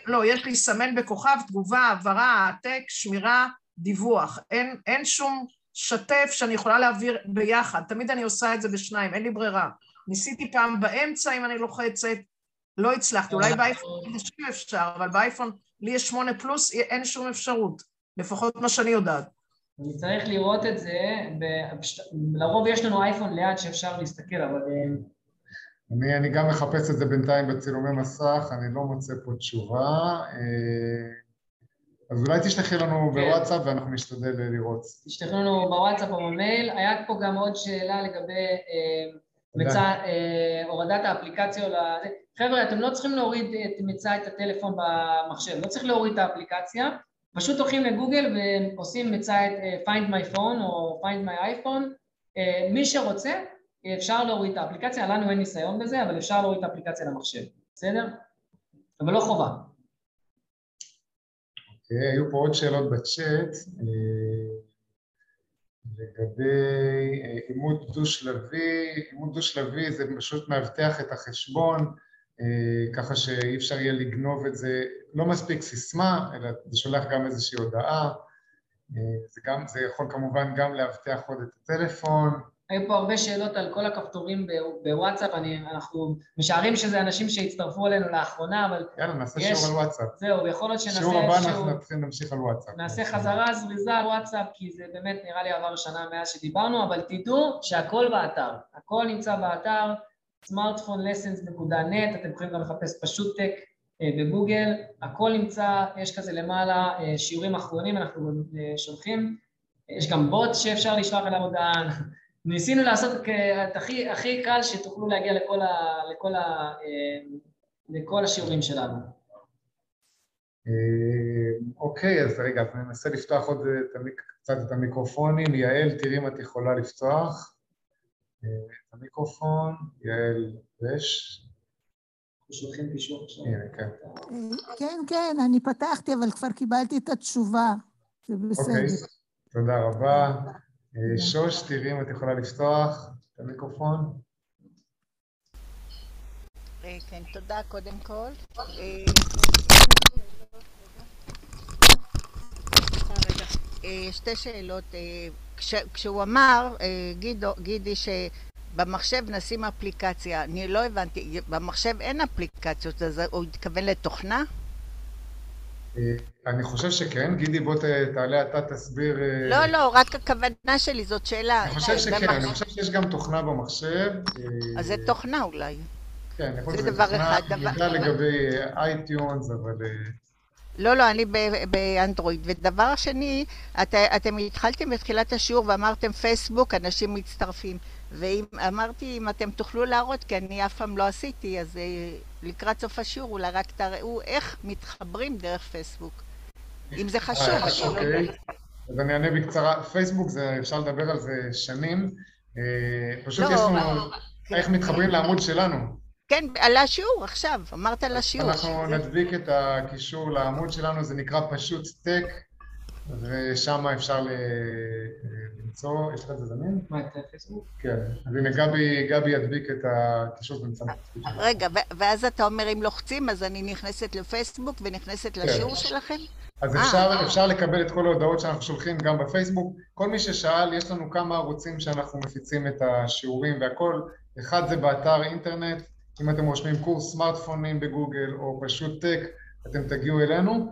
לא, יש לי סמן בכוכב, תגובה, העברה, העתק, שמירה, דיווח. אין שום שתף שאני יכולה להעביר ביחד, תמיד אני עושה את זה בשניים, אין לי ברירה. ניסיתי פעם באמצע אם אני לוחצת, לא הצלחתי, אולי באייפון אפשר, אבל באייפון לי יש שמונה פלוס, אין שום אפשרות, לפחות מה שאני יודעת. אני צריך לראות את זה, לרוב יש לנו אייפון ליד שאפשר להסתכל, אבל... אה, אני, אני גם מחפש את זה בינתיים בצילומי מסך, אני לא מוצא פה תשובה. אה, אז אולי תשלחי לנו כן. בוואטסאפ ואנחנו נשתדל לראות. תשלחי לנו בוואטסאפ או במייל. היה פה גם עוד שאלה לגבי אה, מצא, אה, הורדת האפליקציה. חבר'ה, אתם לא צריכים להוריד את מצא את הטלפון במחשב, לא צריך להוריד את האפליקציה. פשוט הולכים לגוגל ועושים מצא את אה, find my phone או find my iPhone, אה, מי שרוצה אפשר להוריד את האפליקציה, לנו אין ניסיון בזה, אבל אפשר להוריד את האפליקציה למחשב, בסדר? אבל לא חובה. אוקיי, okay, היו פה עוד שאלות בצ'אט אה, לגבי אימות דו-שלבי, אימות דו-שלבי זה פשוט מאבטח את החשבון אה, ככה שאי אפשר יהיה לגנוב את זה, לא מספיק סיסמה, אלא זה שולח גם איזושהי הודעה, אה, זה, גם, זה יכול כמובן גם לאבטח עוד את הטלפון. היו פה הרבה שאלות על כל הכפתורים בוואטסאפ, אני, אנחנו משערים שזה אנשים שהצטרפו אלינו לאחרונה, אבל... יאללה, נעשה יש... שיעור על וואטסאפ. זהו, יכול להיות שנעשה... שיעור הבא שיעור... נתחיל נמשיך על וואטסאפ. נעשה חזרה זריזה על וואטסאפ, כי זה באמת נראה לי עבר שנה מאז שדיברנו, אבל תדעו שהכל באתר, הכל נמצא באתר, smartphonelessons.net, אתם יכולים גם לחפש פשוט טק אה, בגוגל, הכל נמצא, יש כזה למעלה אה, שיעורים אחרונים, אנחנו אה, שולחים, יש גם בוט שאפשר לשלוח אליו הודעה, ניסינו לעשות את הכי, הכי קל שתוכלו להגיע לכל, ה, לכל, ה, לכל השיעורים שלנו. אוקיי, אז רגע, אז ננסה לפתוח עוד קצת את המיקרופונים. יעל, תראי אם את יכולה לפתוח. את המיקרופון, יעל רש. שולחים קישור עכשיו. כן. כן, כן, אני פתחתי, אבל כבר קיבלתי את התשובה. זה בסדר. אוקיי, תודה רבה. אה, שוש, תראי אם את יכולה לפתוח את המיקרופון. אה, כן, תודה קודם כל. אה, שתי שאלות. כשהוא אמר, גידו, גידי, שבמחשב נשים אפליקציה, אני לא הבנתי, במחשב אין אפליקציות, אז הוא התכוון לתוכנה? אני חושב שכן. גידי, בוא תעלה אתה, תסביר... לא, לא, רק הכוונה שלי, זאת שאלה. אני חושב שכן, אני חושב שיש גם תוכנה במחשב. אז זה תוכנה אולי. כן, יכול להיות שזה תוכנה, אני יודע לגבי iTunes, אבל... לא, לא, אני באנדרואיד. ודבר שני, את, אתם התחלתם בתחילת השיעור ואמרתם פייסבוק, אנשים מצטרפים. ואמרתי, אם אתם תוכלו להראות, כי אני אף פעם לא עשיתי, אז לקראת סוף השיעור אולי רק תראו איך מתחברים דרך פייסבוק. אם זה חשוב, אני לא אוקיי. אז אני אענה בקצרה. פייסבוק, אפשר לדבר על זה שנים. פשוט יש לנו איך מתחברים לעמוד שלנו. כן, על השיעור עכשיו, אמרת על השיעור. אנחנו נדביק את הקישור לעמוד שלנו, זה נקרא פשוט טק, ושם אפשר למצוא, יש לך את זה זמין? מה, את הפייסבוק? כן, אז הנה גבי, גבי ידביק את הקישור ונמצא רגע, ואז אתה אומר אם לוחצים, אז אני נכנסת לפייסבוק ונכנסת לשיעור שלכם? אז אפשר, אפשר לקבל את כל ההודעות שאנחנו שולחים גם בפייסבוק. כל מי ששאל, יש לנו כמה ערוצים שאנחנו מפיצים את השיעורים והכל. אחד זה באתר אינטרנט, אם אתם רושמים קורס סמארטפונים בגוגל או פשוט טק, אתם תגיעו אלינו.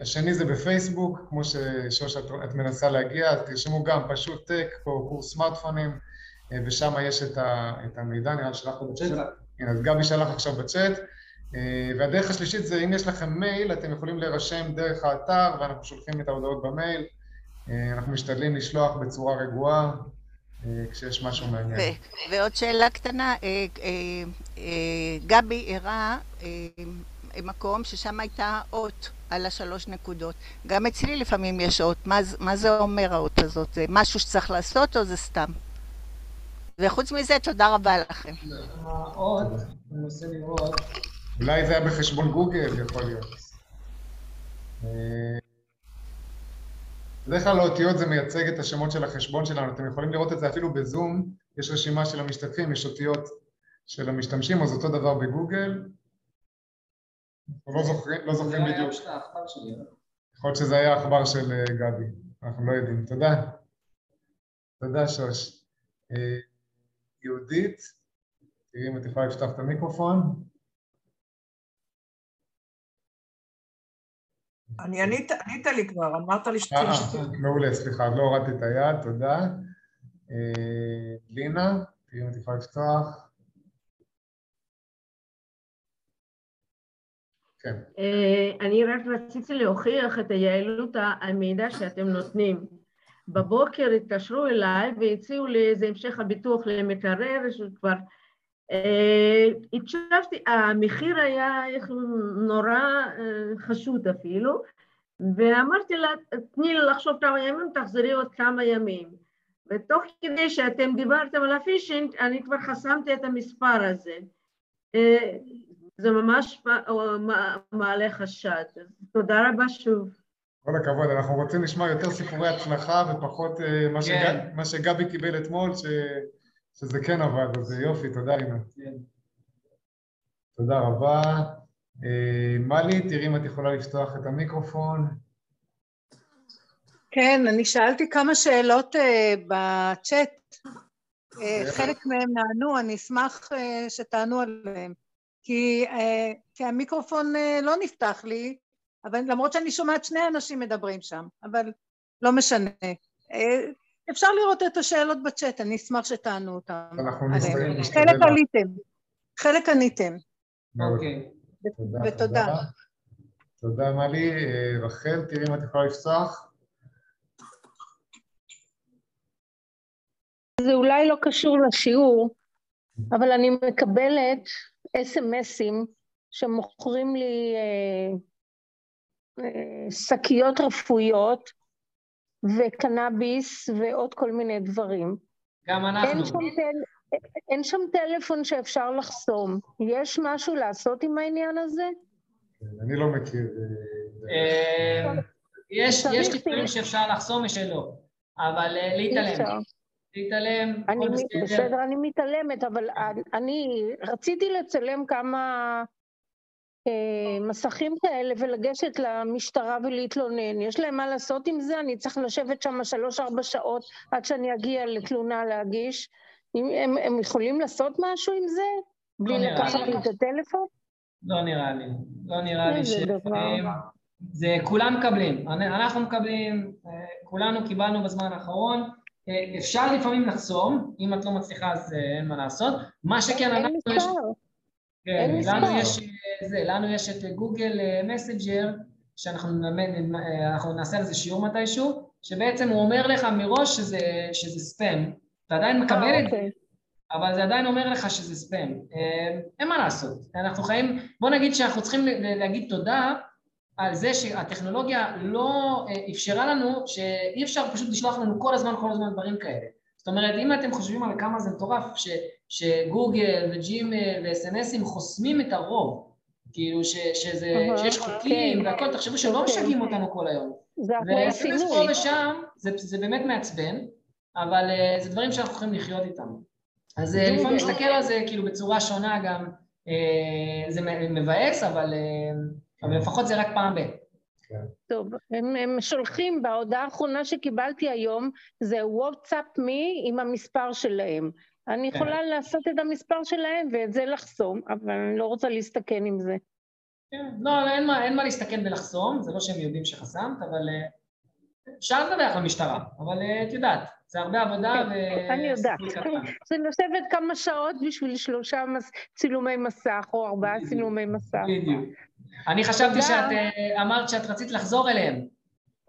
השני זה בפייסבוק, כמו ששוש את מנסה להגיע, אז תרשמו גם פשוט טק או קורס סמארטפונים, ושם יש את המידע, נראה לי שלחת בצ'אט. הנה, אז גבי שלח עכשיו בצ'אט. והדרך השלישית זה אם יש לכם מייל, אתם יכולים להירשם דרך האתר ואנחנו שולחים את ההודעות במייל. אנחנו משתדלים לשלוח בצורה רגועה. כשיש משהו מעניין. ועוד שאלה קטנה, גבי הראה מקום ששם הייתה אות על השלוש נקודות. גם אצלי לפעמים יש אות. מה זה אומר האות הזאת? זה משהו שצריך לעשות או זה סתם? וחוץ מזה, תודה רבה לכם. האות, אני מנסה לראות. אולי זה היה בחשבון גוגל, יכול להיות. בדרך כלל האותיות זה מייצג את השמות של החשבון שלנו, אתם יכולים לראות את זה אפילו בזום, יש רשימה של המשתתפים, יש אותיות של המשתמשים, אז אותו דבר בגוגל. אנחנו לא זוכרים, לא זוכרים בדיוק. יכול להיות שזה היה העכבר של גבי, אנחנו לא יודעים. תודה. תודה שוש. יהודית, תראי אם את יכולה לפתוח את המיקרופון. אני ענית, ענית לי כבר, אמרת לי שתהיה מעולה, סליחה, לא הורדתי את היד, תודה. לינה, תראי אם את יכולה לפתוח. כן. אני רק רציתי להוכיח את היעילות המידע שאתם נותנים. בבוקר התקשרו אליי והציעו לי איזה המשך הביטוח למקרר, שכבר הקשבתי, המחיר היה נורא חשוד אפילו, ואמרתי לה, תני לי לחשוב כמה ימים, תחזרי עוד כמה ימים. ותוך כדי שאתם דיברתם על הפישינג, אני כבר חסמתי את המספר הזה. זה ממש מעלה חשד. תודה רבה שוב. כל הכבוד, אנחנו רוצים לשמוע יותר סיפורי הצלחה ופחות מה שגבי קיבל אתמול, שזה כן עבד, אז יופי, תודה רינה. כן. תודה רבה. מלי, תראי אם את יכולה לפתוח את המיקרופון. כן, אני שאלתי כמה שאלות בצ'אט. חלק מהם נענו, אני אשמח שתענו עליהם. כי, כי המיקרופון לא נפתח לי, אבל למרות שאני שומעת שני אנשים מדברים שם, אבל לא משנה. אפשר לראות את השאלות בצ'אט, אני אשמח שתענו אותם. אנחנו נסתכל. חלק עליתם, חלק עניתם. אוקיי. ותודה. תודה מלי. רחל, תראי אם את יכולה לפתוח. זה אולי לא קשור לשיעור, אבל אני מקבלת אס.אם.אסים שמוכרים לי שקיות רפואיות וקנאביס ועוד כל מיני דברים. גם אנחנו. אין שם, טל... אין שם טלפון שאפשר לחסום. יש משהו לעשות עם העניין הזה? אני לא מכיר. אה, יש טיפולים שאפשר לחסום ושלא, אבל אה, להתעלם. להתעלם, הכל בסדר. בסדר, אני מתעלמת, אבל אני רציתי לצלם כמה אה, מסכים כאלה ולגשת למשטרה ולהתלונן. יש להם מה לעשות עם זה? אני צריך לשבת שם שלוש-ארבע שעות עד שאני אגיע לתלונה להגיש. הם, הם יכולים לעשות משהו עם זה? בלי לא לקחת לי את הטלפון? לא נראה לי. לא נראה לי ש... זה כולם מקבלים. אנחנו מקבלים, אה, כולנו קיבלנו בזמן האחרון. אה, אפשר לפעמים לחסום, אם את לא מצליחה אז אין מה לעשות. מה שכן, אנחנו... אין מספר. כן, לנו יש, זה, לנו יש את גוגל מסנג'ר, שאנחנו נלמד, אנחנו נעשה על זה שיעור מתישהו, שבעצם הוא אומר לך מראש שזה, שזה ספאם. אתה עדיין מקבל אה, את זה, אוקיי. אבל זה עדיין אומר לך שזה ספאם. אה, אין מה לעשות. אנחנו חיים, בוא נגיד שאנחנו צריכים להגיד תודה על זה שהטכנולוגיה לא אה, אפשרה לנו, שאי אפשר פשוט לשלוח לנו כל הזמן, כל הזמן דברים כאלה. זאת אומרת, אם אתם חושבים על כמה זה מטורף, ש, שגוגל וג'ימל ו-SNSים חוסמים את הרוב, כאילו ש, שזה, שיש חוקים כן. והכל, תחשבו שלא כן. משגעים אותנו כל היום. זה הכל. פה ושם, זה, זה באמת מעצבן, אבל uh, זה דברים שאנחנו יכולים לחיות איתם. אז uh, לפעמים להסתכל על זה כאילו בצורה שונה גם, זה מבאס, אבל, אבל לפחות זה רק פעם ב... כן. טוב, הם, הם שולחים, בהודעה האחרונה שקיבלתי היום, זה וואטסאפ מי עם המספר שלהם. אני כן. יכולה כן. לעשות את המספר שלהם ואת זה לחסום, אבל אני לא רוצה להסתכן עם זה. כן, לא, אין מה, אין מה להסתכן בלחסום, זה לא שהם יודעים שחסמת, אבל אפשר לדווח למשטרה, אבל את יודעת, זה הרבה עבודה כן, ו... אני יודעת. זה לשבת כמה שעות בשביל שלושה מס... צילומי מסך או ארבעה צילומי מסך. בדיוק. אני חשבתי שאת אה, אמרת שאת רצית לחזור אליהם,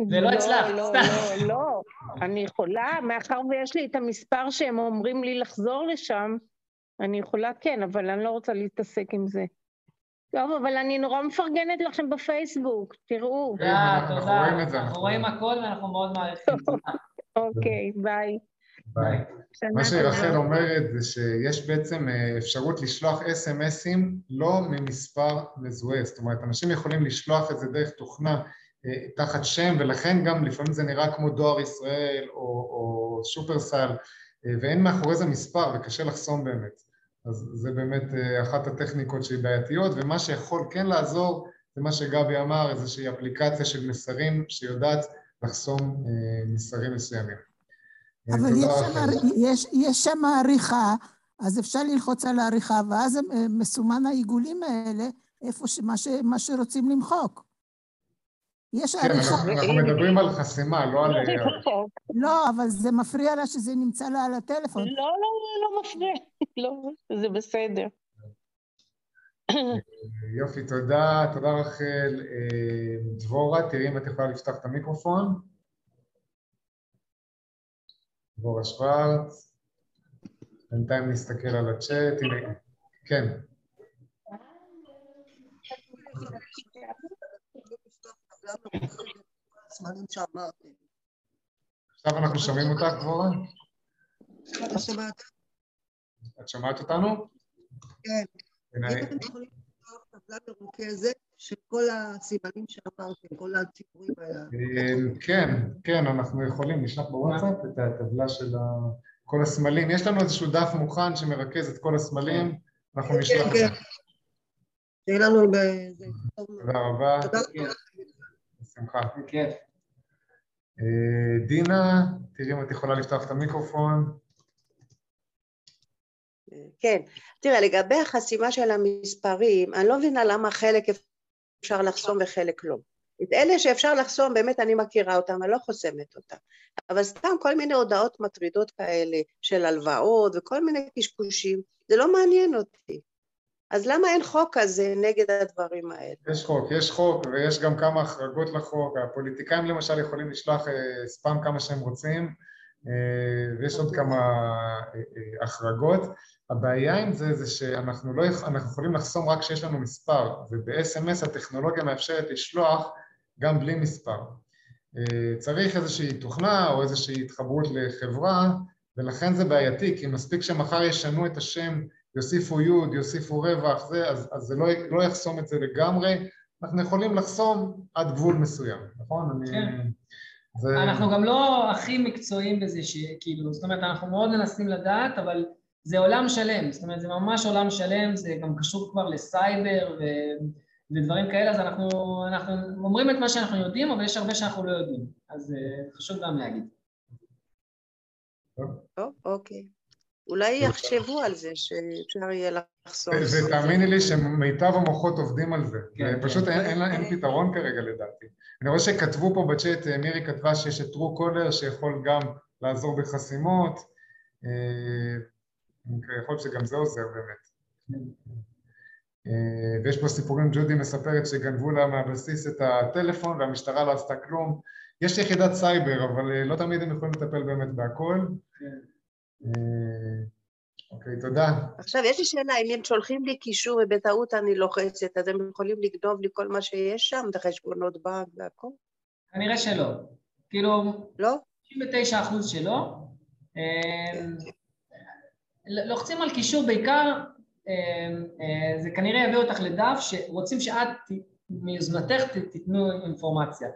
ולא לא, הצלחת, לא, לא, לא, אני יכולה, מאחר ויש לי את המספר שהם אומרים לי לחזור לשם, אני יכולה כן, אבל אני לא רוצה להתעסק עם זה. טוב, אבל אני נורא מפרגנת לכם בפייסבוק, תראו. תודה, תודה. אנחנו רואים הכל ואנחנו מאוד מעריכים. אוקיי, ביי. מה שרחל אומרת זה שיש בעצם אה, אפשרות לשלוח אס.אם.אסים לא ממספר מזוהה, זאת אומרת, אנשים יכולים לשלוח את זה דרך תוכנה אה, תחת שם, ולכן גם לפעמים זה נראה כמו דואר ישראל או, או שופרסל, אה, ואין מאחורי זה מספר וקשה לחסום באמת. אז זה באמת אחת הטכניקות שהיא בעייתיות, ומה שיכול כן לעזור זה מה שגבי אמר, איזושהי אפליקציה של מסרים שיודעת לחסום מסרים מסוימים. אבל יש שם, יש, יש שם עריכה, אז אפשר ללחוץ על העריכה, ואז אה, מסומן העיגולים האלה, איפה שמה ש, מה שרוצים למחוק. יש כן, עריכה. כן, אנחנו מדברים על חסימה, לא על... לא, אבל זה מפריע לה שזה נמצא לה על הטלפון. לא, לא, לא מפריע, לא, זה בסדר. יופי, תודה, תודה רחל. אה, דבורה, תראי אם את יכולה לפתח את המיקרופון. דבורה שוורץ. בינתיים נסתכל על הצ'אט, הנה, כן. עכשיו אנחנו שומעים אותך, דבורה? את שומעת אותנו? כן. אם אתם יכולים לפתוח טבלה מרוכזת של כל הסימנים שאמרתם, כל הציבורים האלה. כן, כן, אנחנו יכולים, נשלח בוואטסאפ את הטבלה של כל הסמלים. יש לנו איזשהו דף מוכן שמרכז את כל הסמלים, אנחנו כן, נשלח את זה. כן. שיהיה לנו ב... תודה רבה. תודה רבה. בשמחה. בכיף. אה, דינה, תראי אם את יכולה לפתוח את המיקרופון. כן, תראה, לגבי החסימה של המספרים, אני לא מבינה למה חלק אפשר לחסום וחלק לא. את אלה שאפשר לחסום, באמת אני מכירה אותם, אני לא חוסמת אותם. אבל סתם כל מיני הודעות מטרידות כאלה של הלוואות וכל מיני קשקושים, זה לא מעניין אותי. אז למה אין חוק כזה נגד הדברים האלה? יש חוק, יש חוק ויש גם כמה החרגות לחוק. הפוליטיקאים למשל יכולים לשלוח אה, ספאם כמה שהם רוצים, אה, ויש עוד כמה אה, החרגות. הבעיה עם זה זה שאנחנו לא, אנחנו יכולים לחסום רק כשיש לנו מספר, וב-SMS הטכנולוגיה מאפשרת לשלוח גם בלי מספר. צריך איזושהי תוכנה או איזושהי התחברות לחברה ולכן זה בעייתי, כי מספיק שמחר ישנו את השם, יוסיפו י', יוסיפו רווח, זה, אז, אז זה לא, לא יחסום את זה לגמרי, אנחנו יכולים לחסום עד גבול מסוים, נכון? כן. אני, זה... אנחנו גם לא הכי מקצועיים בזה, שכאילו, זאת אומרת, אנחנו מאוד מנסים לדעת, אבל זה עולם שלם, זאת אומרת, זה ממש עולם שלם, זה גם קשור כבר לסייבר ו... ודברים כאלה, אז אנחנו, אנחנו אומרים את מה שאנחנו יודעים, אבל יש הרבה שאנחנו לא יודעים, אז uh, חשוב גם להגיד. טוב, אוקיי. אולי יחשבו על זה, שאפשר יהיה לחסום. ותאמיני לי שמיטב המוחות עובדים על זה. כן, פשוט כן. אין, אין, אין פתרון כרגע לדעתי. אני רואה שכתבו פה בצ'אט, מירי כתבה שיש את טרו קולר שיכול גם לעזור בחסימות. אה, יכול להיות שגם זה עוזר באמת. אה, ויש פה סיפורים, ג'ודי מספרת שגנבו לה מהבסיס את הטלפון והמשטרה לא עשתה כלום. יש יחידת סייבר, אבל אה, לא תמיד הם יכולים לטפל באמת בהכל. כן. אה, אוקיי, תודה. עכשיו, יש לי שאלה, אם הם שולחים לי קישור ובטעות אני לוחצת, אז הם יכולים לגנוב לי כל מה שיש שם, את החשבונות בנק והכל? כנראה שלא. כאילו... לא? 99 אחוז שלא. לוחצים על קישור בעיקר, זה כנראה יביא אותך לדף שרוצים שאת מיוזמתך תיתנו אינפורמציה.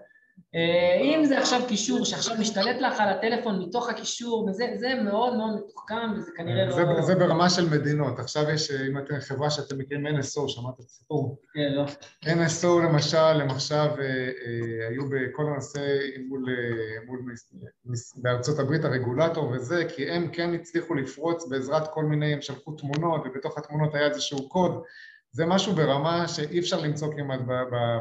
אה, אם זה עכשיו קישור שעכשיו משתלט לך על הטלפון מתוך הקישור, וזה זה מאוד מאוד מתוחכם וזה כנראה לא... זה, זה ברמה של מדינות. עכשיו יש, אם אתם חברה שאתם מכירים NSO, שמעת את הסיפור? כן, לא. NSO למשל, הם עכשיו אה, אה, היו בכל הנושא מול, מול בארצות הברית הרגולטור וזה, כי הם כן הצליחו לפרוץ בעזרת כל מיני, הם שלחו תמונות, ובתוך התמונות היה איזשהו קוד. זה משהו ברמה שאי אפשר למצוא כמעט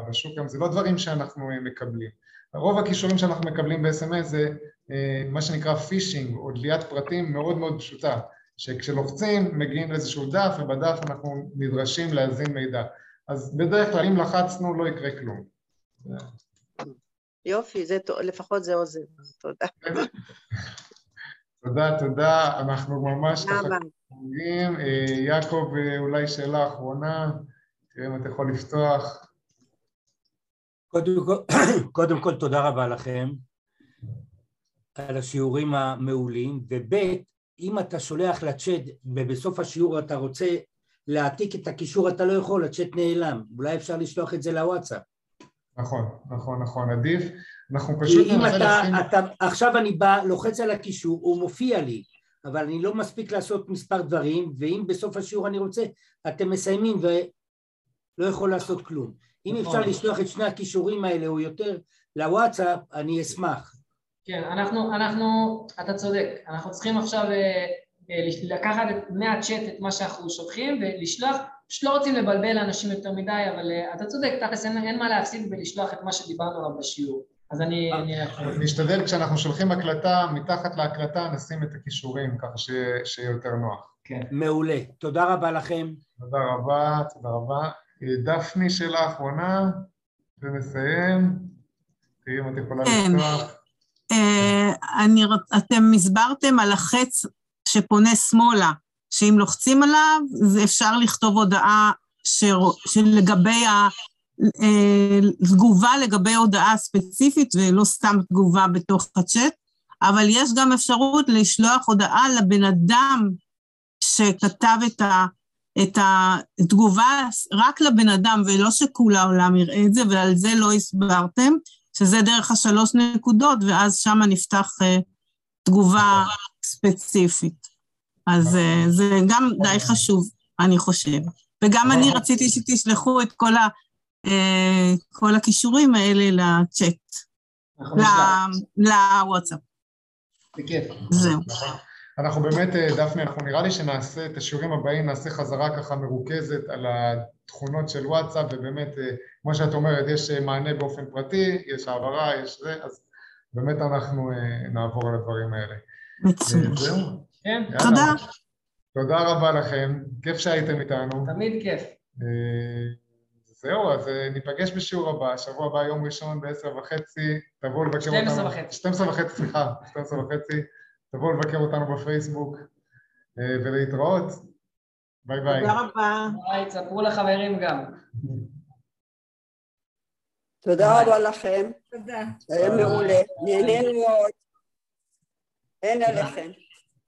בשוק היום, זה לא דברים שאנחנו מקבלים. רוב הכישורים שאנחנו מקבלים ב-SMS זה אה, מה שנקרא פישינג או דליית פרטים מאוד מאוד פשוטה, שכשלוחצים מגיעים לאיזשהו דף ובדף אנחנו נדרשים להזין מידע. אז בדרך כלל אם לחצנו לא יקרה כלום. יופי, זה, לפחות זה עוזר, תודה. תודה, תודה, אנחנו ממש ככה חוגגים. אה, יעקב, אה, אולי שאלה אחרונה, תראה אם אתה יכול לפתוח. קודם כל, קודם כל תודה רבה לכם על השיעורים המעולים, וב' אם אתה שולח לצ'אט ובסוף השיעור אתה רוצה להעתיק את הקישור אתה לא יכול, הצ'אט נעלם, אולי אפשר לשלוח את זה לוואטסאפ. נכון, נכון, נכון, עדיף, אנחנו פשוט אם אתה, לשים... אתה, עכשיו אני בא, לוחץ על הקישור, הוא מופיע לי, אבל אני לא מספיק לעשות מספר דברים, ואם בסוף השיעור אני רוצה, אתם מסיימים ולא יכול לעשות כלום. אם נכון. אפשר לשלוח את שני הכישורים האלה או יותר לוואטסאפ, אני אשמח. כן, אנחנו, אנחנו, אתה צודק, אנחנו צריכים עכשיו אה, אה, לקחת מהצ'אט את מה שאנחנו שולחים ולשלוח, פשוט לא רוצים לבלבל אנשים יותר מדי, אבל אה, אתה צודק, תכלס אין, אין מה להפסיד בלשלוח את מה שדיברנו עליו בשיעור. אז אני... נשתדל כשאנחנו שולחים הקלטה, מתחת להקלטה נשים את הכישורים, ככה שיהיה יותר נוח. כן. מעולה. תודה רבה לכם. תודה רבה, תודה רבה. דפני, שאלה אחרונה, ונסיים. תראי אם את יכולה כן. לפתוח. אה, אני, אתם הסברתם על החץ שפונה שמאלה, שאם לוחצים עליו, זה אפשר לכתוב הודעה שלגבי התגובה אה, לגבי הודעה ספציפית, ולא סתם תגובה בתוך הצ'אט, אבל יש גם אפשרות לשלוח הודעה לבן אדם שכתב את ה... את התגובה רק לבן אדם, ולא שכול העולם יראה את זה, ועל זה לא הסברתם, שזה דרך השלוש נקודות, ואז שם נפתח uh, תגובה ספציפית. אז uh, זה גם די חשוב, אני חושב. וגם אני רציתי שתשלחו את כל, ה, uh, כל הכישורים האלה לצ'אט, לוואטסאפ. בכיף. זהו. אנחנו באמת, אה, דפני, אנחנו נראה לי שנעשה את השיעורים הבאים, נעשה חזרה ככה מרוכזת על התכונות של וואטסאפ, ובאמת, אה, כמו שאת אומרת, יש אה, מענה באופן פרטי, יש העברה, יש זה, אז באמת אנחנו נעבור על הדברים האלה. מצוין. כן. תודה. תודה רבה לכם, כיף שהייתם איתנו. תמיד כיף. זהו, אז ניפגש בשיעור הבא, שבוע הבא, יום ראשון בעשר וחצי, תבואו לבקר אותנו. 12 וחצי. 12 וחצי, סליחה, 12 וחצי. תבואו לבקר אותנו בפייסבוק אה, ולהתראות. ביי ביי. תודה רבה. ביי, תספרו לחברים גם. תודה רבה לכם. תודה. היה מעולה. נהנינו מאוד. אין עליכם.